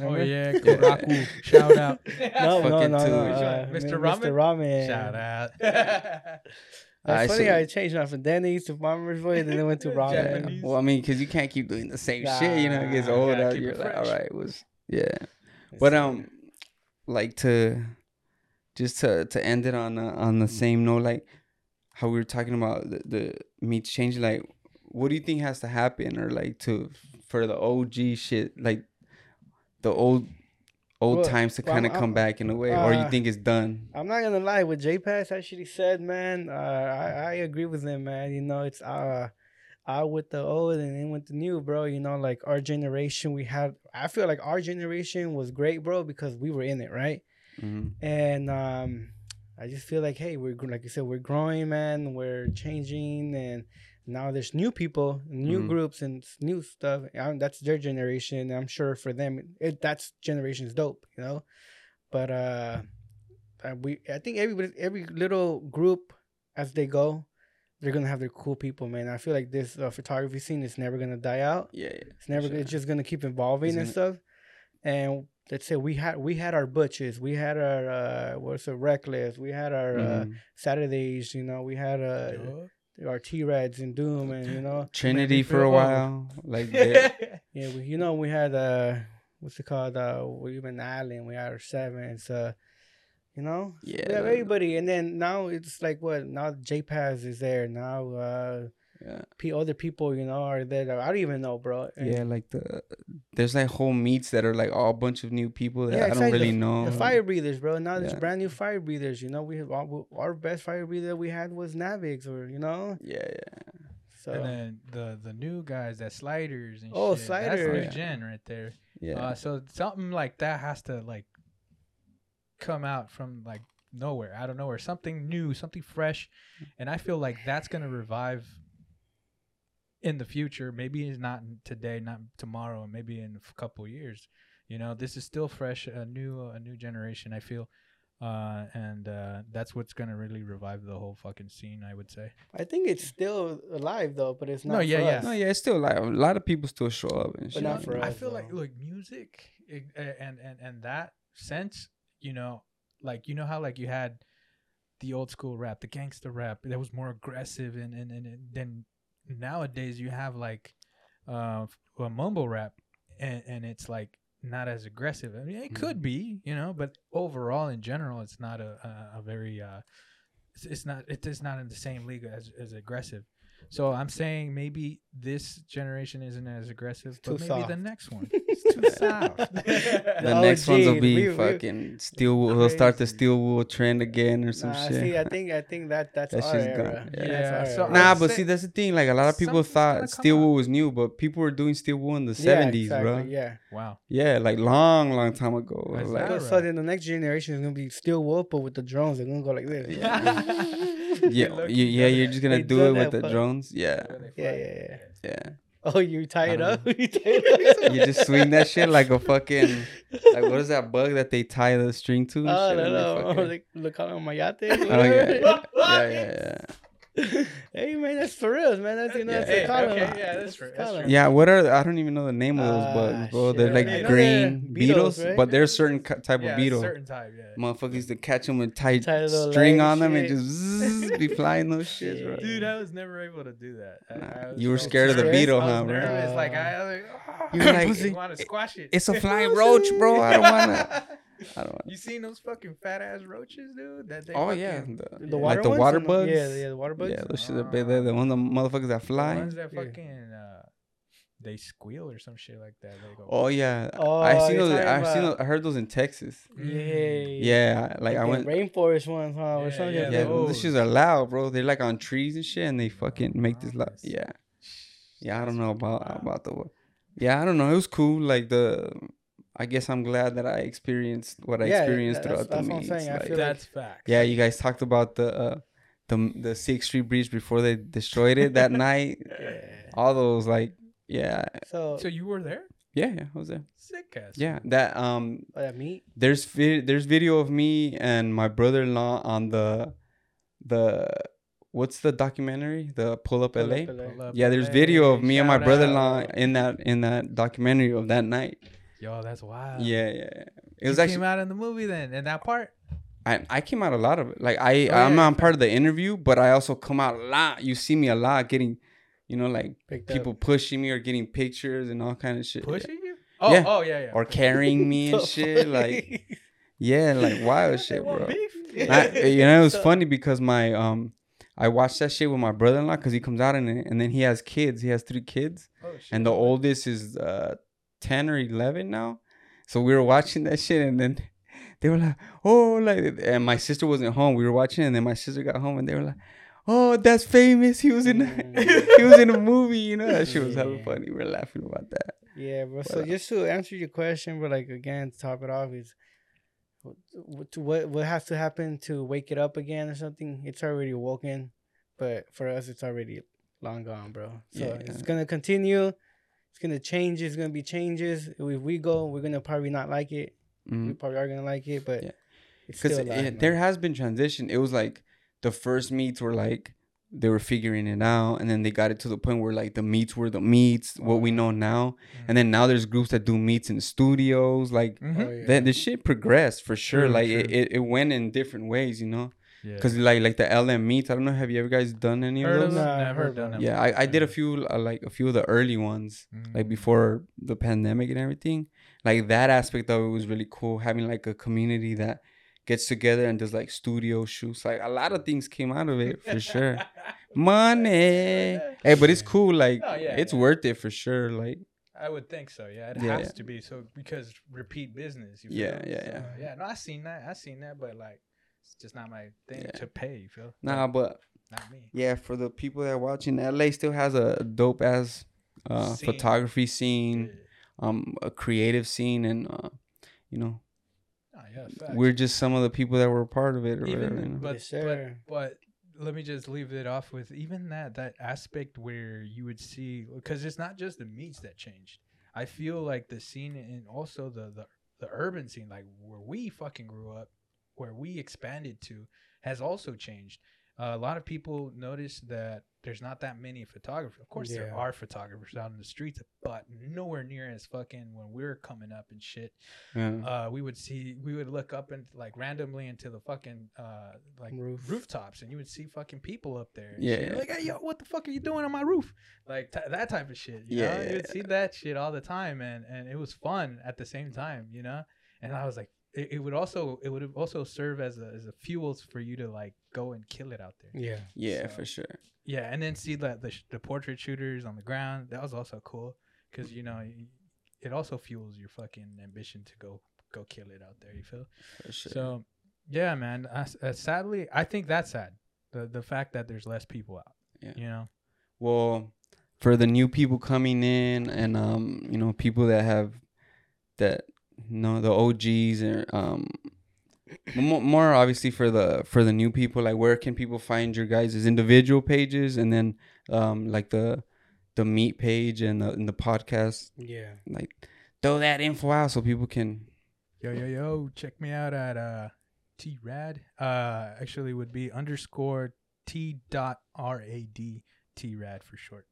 Oh yeah, Kouraku. Shout out. No, no, Fucking no, no. Uh. Mr. Ramen? Mr. Ramen. Shout out. That's I funny see. how it changed now from Denny's to Farmer's Boy, and then it went to ramen. Yeah. Japanese. Well, I mean, because you can't keep doing the same shit. You know, it gets Nah, old. gotta out. You're it like, all fresh. right, it yeah. But um, like to just to to end it on uh, on the same note, like how we were talking about the, the meats changing. Like, what do you think has to happen, or like to for the OG shit, like the old old Well, times to well, kind of I'm- come back in a way, or you uh, think it's done? I'm not gonna lie. What J Pass actually said, man, uh, I I agree with him, man. You know, it's uh, out with the old and in with the new, bro. You know, like our generation, we had. I feel like our generation was great, bro, because we were in it, right? Mhm. And um, I just feel like, hey, we're like you said, we're growing, man. We're changing, and now there's new people, new Mhm. groups, and new stuff. And that's their generation. I'm sure for them, it that's generation's dope, you know. But uh, uh, we, I think everybody, every little group, as they go, they're gonna have their cool people, man. I feel like this uh, photography scene is never gonna die out. Yeah, yeah. It's never. sure. It's just gonna keep evolving It's and stuff. And let's say we had we had our butches, we had our uh, what's it, reckless, we had our uh, Mhm. Saturdays. You know, we had uh, our T Rads and Doom, and you know, Trinity for a while, like they- yeah, we, you know, we had uh, what's it called? Uh, we even Island. We had our sevens. Uh, you know, yeah, we have everybody, and then now it's like what? Now jpaz is there. Now uh, yeah. p- other people, you know, are there. that I don't even know, bro. And- Yeah, like the there's like whole meets that are like all a bunch of new people that Yeah, I don't exactly. really know. The fire breathers, bro. Now there's Yeah. brand new fire breathers. You know, we have our, our best fire breather we had was Navix, or you know, Yeah, yeah. so And then the the new guys, that sliders and Oh, shit. That's Slider. new Yeah. gen right there. Yeah. Uh, so something like that has to like come out from like nowhere, out of nowhere, something new, something fresh, and I feel like that's gonna revive in the future. Maybe it's not today, not tomorrow, and maybe in a couple years. You know, this is still fresh, a new a new generation. I feel. Uh, and uh, that's what's gonna really revive the whole fucking scene, I would say. I think it's still alive though, but it's not. No, yeah, yeah. us. no, yeah, it's still alive. a lot of people still show up and shit. not for you us. I feel like though. look music it, and and and that sense, you know, like you know how like you had the old school rap, the gangster rap that was more aggressive, and and and then nowadays you have like uh a mumble rap, and and it's like not as aggressive. I mean, it could be, you know, but overall in general, it's not a a, a very uh, it's, it's not it is not in the same league as as aggressive. So I'm saying maybe this generation isn't as aggressive, too but maybe the next one is too soft. the The next oh, ones will be we- we- fucking steel wool. He'll start the Crazy. steel wool trend again or some Nah, shit. see, I think I think that that's That our shit's era. gone, yeah. That's our Yeah, so era. Nah, I'd but say see, that's the thing. Like a lot of people something's gonna thought come steel out. wool was new, but people were doing steel wool in the Yeah, seventies, bro. Yeah. wow. Yeah, like long, long time ago. Why Like, that? So, right. so then the next generation is gonna be steel wool, but with the drones, they're gonna go like this. yeah, Look, you, yeah, you're just gonna do it with the but- drones. Yeah, Yeah, yeah, yeah. yeah. Oh, you tie it up. you tie it up. You just swing that shit like a fucking like what is that bug that they tie the string to? Oh, shit, no, and no. fucking- Like, look on my yate. Oh yeah. yeah, yeah, yeah, hey man, that's for real, man. That's you know, Yeah. that's Hey, a column. okay, yeah, that's for- that's column. yeah. What are I don't even know the name of those Ah, bugs, bro. shit. They're like green they're beetles, beetles, right? but there's certain ki- type Yeah, of beetle. certain type, yeah. Motherfuckers to catch them with tight Tie string on them and just zzz, be flying those shits, bro. Dude, I was never able to do that. I- Nah, I was you were so scared of the beetle, I was huh, bro? nervous. Like I was like, oh, You like, I want to squash it. It's a flying roach, bro. I don't wanna. I don't wanna. You seen those fucking fat ass roaches, dude? That they Oh fucking- yeah, the, The like water the ones water or no? bugs. Yeah, yeah, the water bugs. Yeah, those shit are big. They're the one of the motherfuckers that the fly. ones that Yeah. fucking uh, they squeal or some shit like that. They go, Oh yeah, Oh, I seen those. I seen. about- Those, I heard those in Texas. Yeah. Yeah, like I went. rainforest ones, huh? Or Yeah, something. yeah, like Yeah, that. those. shits are loud, bro. They're like on trees and shit, and they fucking make this loud. Yeah, yeah. I don't know about about the. Yeah, I don't know. It was cool. Like the. I guess I'm glad that I experienced what I Yeah, experienced that- that's- throughout the that's what I'm meets. saying. I like- feel like- That's facts. yeah, you guys talked about the uh, the the Sixth Street Bridge before they destroyed it that night. Yeah. All those like, yeah, So, So you were there? yeah, yeah. I was there. Sick ass. Yeah, that um, oh, that meat. there's vi- there's video of me and my brother-in-law on the the what's the documentary the pull up Pull la up LA. Pull up yeah there's LA, video of me and my shout brother-in-law out. in that in that documentary of that night Yo, that's wild. yeah yeah yeah. it You was came out in the movie then, in that part. I, I came out a lot of it like i Oh, i'm yeah, part of the interview but i also come out a lot you see me a lot getting you know like Picked people up. pushing me or getting pictures and all kind of shit. Pushing you? Oh, Yeah. oh yeah, yeah. or carrying me and shit like yeah like wild shit bro I, you know, it was funny because my um, I watched that shit with my brother-in-law because he comes out in it, and then he has kids. He has three kids, Oh, shit. and the oldest is uh ten or eleven now. So we were watching that shit, and then they were like, "Oh, like," and my sister wasn't home. We were watching, and then my sister got home, and they were like, "Oh, that's famous. He was in, Mm. he was in a movie. You know, that shit was hella Yeah. funny. We were laughing about that. Yeah, bro. But, So uh, just to answer your question, but like again, to top it off is what what what has to happen to wake it up again or something? It's already woken, but for us, it's already long gone, bro. So Yeah. it's gonna continue. It's gonna change. It's gonna be changes. If we go, we're gonna probably not like it. Mhm. We probably are gonna like it, but Yeah. because still there has been transition. It was like the first meets were like they were figuring it out, and then they got it to the point where like the meets were the meets, what we know now, and then now there's groups that do meets in studios. Like Mhm. Oh, yeah. that, the shit progressed for sure. True, like It, it, it went in different ways, you know. Yeah. Because like like the LM meets, I don't know. Have you ever guys done any Heard of of those? them? Nah, Never heard done of them. Yeah, I, I did a few uh, like a few of the early ones like Mm. before the pandemic and everything. Like that aspect of it was really cool. Having like a community that gets together and does like studio shoots. Like a lot of things came out of it for sure. Money. Hey, but it's cool. Like Oh, yeah, it's yeah. worth it for sure. Like I would think so. Yeah, it Yeah, has yeah. to be so because repeat business. You Yeah, feel? yeah, So, yeah. yeah. No, I seen that. I seen that, but like, it's just not my thing Yeah. to pay. You feel? nah, but not me. yeah, for the people that are watching, LA still has a dope ass uh, Scene. photography scene, Yeah. um, a creative scene, and uh, you know, Oh, yeah, we're just some of the people that were a part of it. Or even whatever, you know? but, Yes, sir. but but let me just leave it off with even that that aspect where you would see because it's not just the meats that changed. I feel like the scene and also the the the urban scene, like where we fucking grew up, where we expanded to, has also changed. Uh, a lot of people notice that there's not that many photographers. Of course, there are photographers out in the streets, but nowhere near as fucking when we were coming up and shit Yeah. uh, we would see we would look up and like randomly into the fucking uh like Roof. rooftops and you would see fucking people up there Yeah, yeah. like hey yo what the fuck are you doing on my roof like t- that type of shit you Yeah, know? you would see that shit all the time and and it was fun at the same time you know and I was like it, it would also it would also serve as a as a fuels for you to like go and kill it out there Yeah. yeah, so- for sure. yeah, and then see the the, sh- the portrait shooters on the ground. That was also cool because you know it also fuels your fucking ambition to go go kill it out there. You feel For sure. so? Yeah, man. Uh, uh, sadly, I think that's sad. The the fact that there's less people out. Yeah. You know. well for the new people coming in and um you know people that have that you know the OGs and um more, more obviously for the for the new people like where can people find your guys' individual pages and then um like the the meet page and the, and the podcast Yeah. like throw that info out so people can Yo yo yo! Check me out at uh T Rad. Uh, actually would be underscore T dot R A D T Rad for short.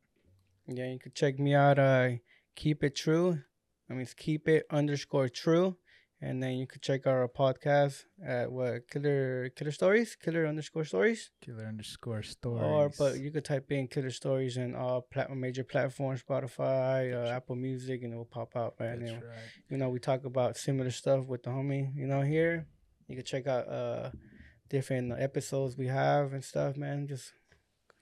Yeah, you can check me out. Uh, keep it true. I mean, it's keep it underscore true, and then you can check out our podcast at what killer killer stories, killer underscore stories, Killer underscore stories. or but you could type in killer stories in all plat- major platforms, Spotify, uh, Apple Music, and it will pop out. Man, That's you know, right. you know, we talk about similar stuff with the homie. You know, here you can check out uh different episodes we have and stuff. Man, just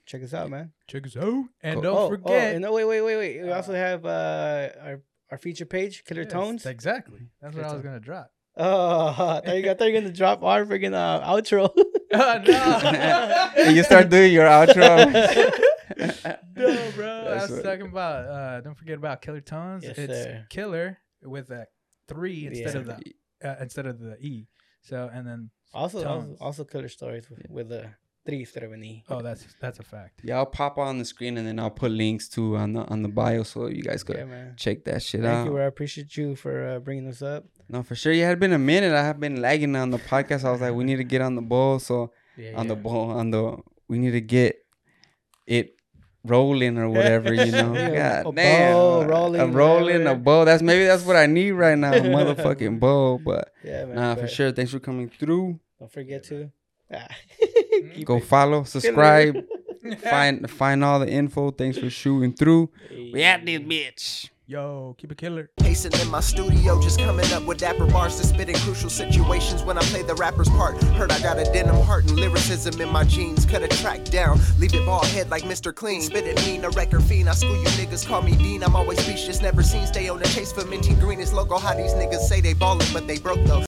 check us out, man. Check us out. And Cool. don't oh, forget. Oh, and no, wait, wait, wait, wait. We also have uh, our our feature page, Killer Yes, Tones. Exactly. That's what Killer I was gonna drop. Oh, I thought you, I thought you were gonna drop our freaking uh, outro. Oh, no. And you start doing your outro. no, bro. I was talking about. Uh, don't forget about Killer Tones. Yes, it's sir. Killer with a three instead Yeah. of the uh, instead of the e. So and then also, also, Tones. also killer stories with, with a three instead of an e. oh, that's that's a fact. Yeah, I'll pop on the screen and then I'll put links to on the on the bio so you guys could yeah, check that shit Thank out. Thank you. bro. I appreciate you for uh, bringing this up. No, for sure. Yeah, it had been a minute. I have been lagging on the podcast. I was like, we need to get on the ball. So Yeah, on the yeah. ball, on the we need to get it rolling or whatever, you know. Yeah, God a damn, bow, a- rolling, a rolling, a whatever. bow. That's maybe that's what I need right now, a motherfucking bow. But Yeah, man. nah, for sure. Thanks for coming through. Don't forget to keep Go it follow, subscribe, find find all the info. Thanks for shooting through. We at this Hey. bitch. Yo, keep it killer. Pacing in my studio, just coming up with dapper bars to spit in crucial situations when I play the rapper's part. Heard I got a denim heart and lyricism in my jeans. Cut a track down, leave it bald head like Mr. Clean. Spit it mean, a record fiend. I school you niggas, call me Dean. I'm always speechless, never seen. Stay on the chase for minty green. His logo, how these niggas say they ballin', but they broke though.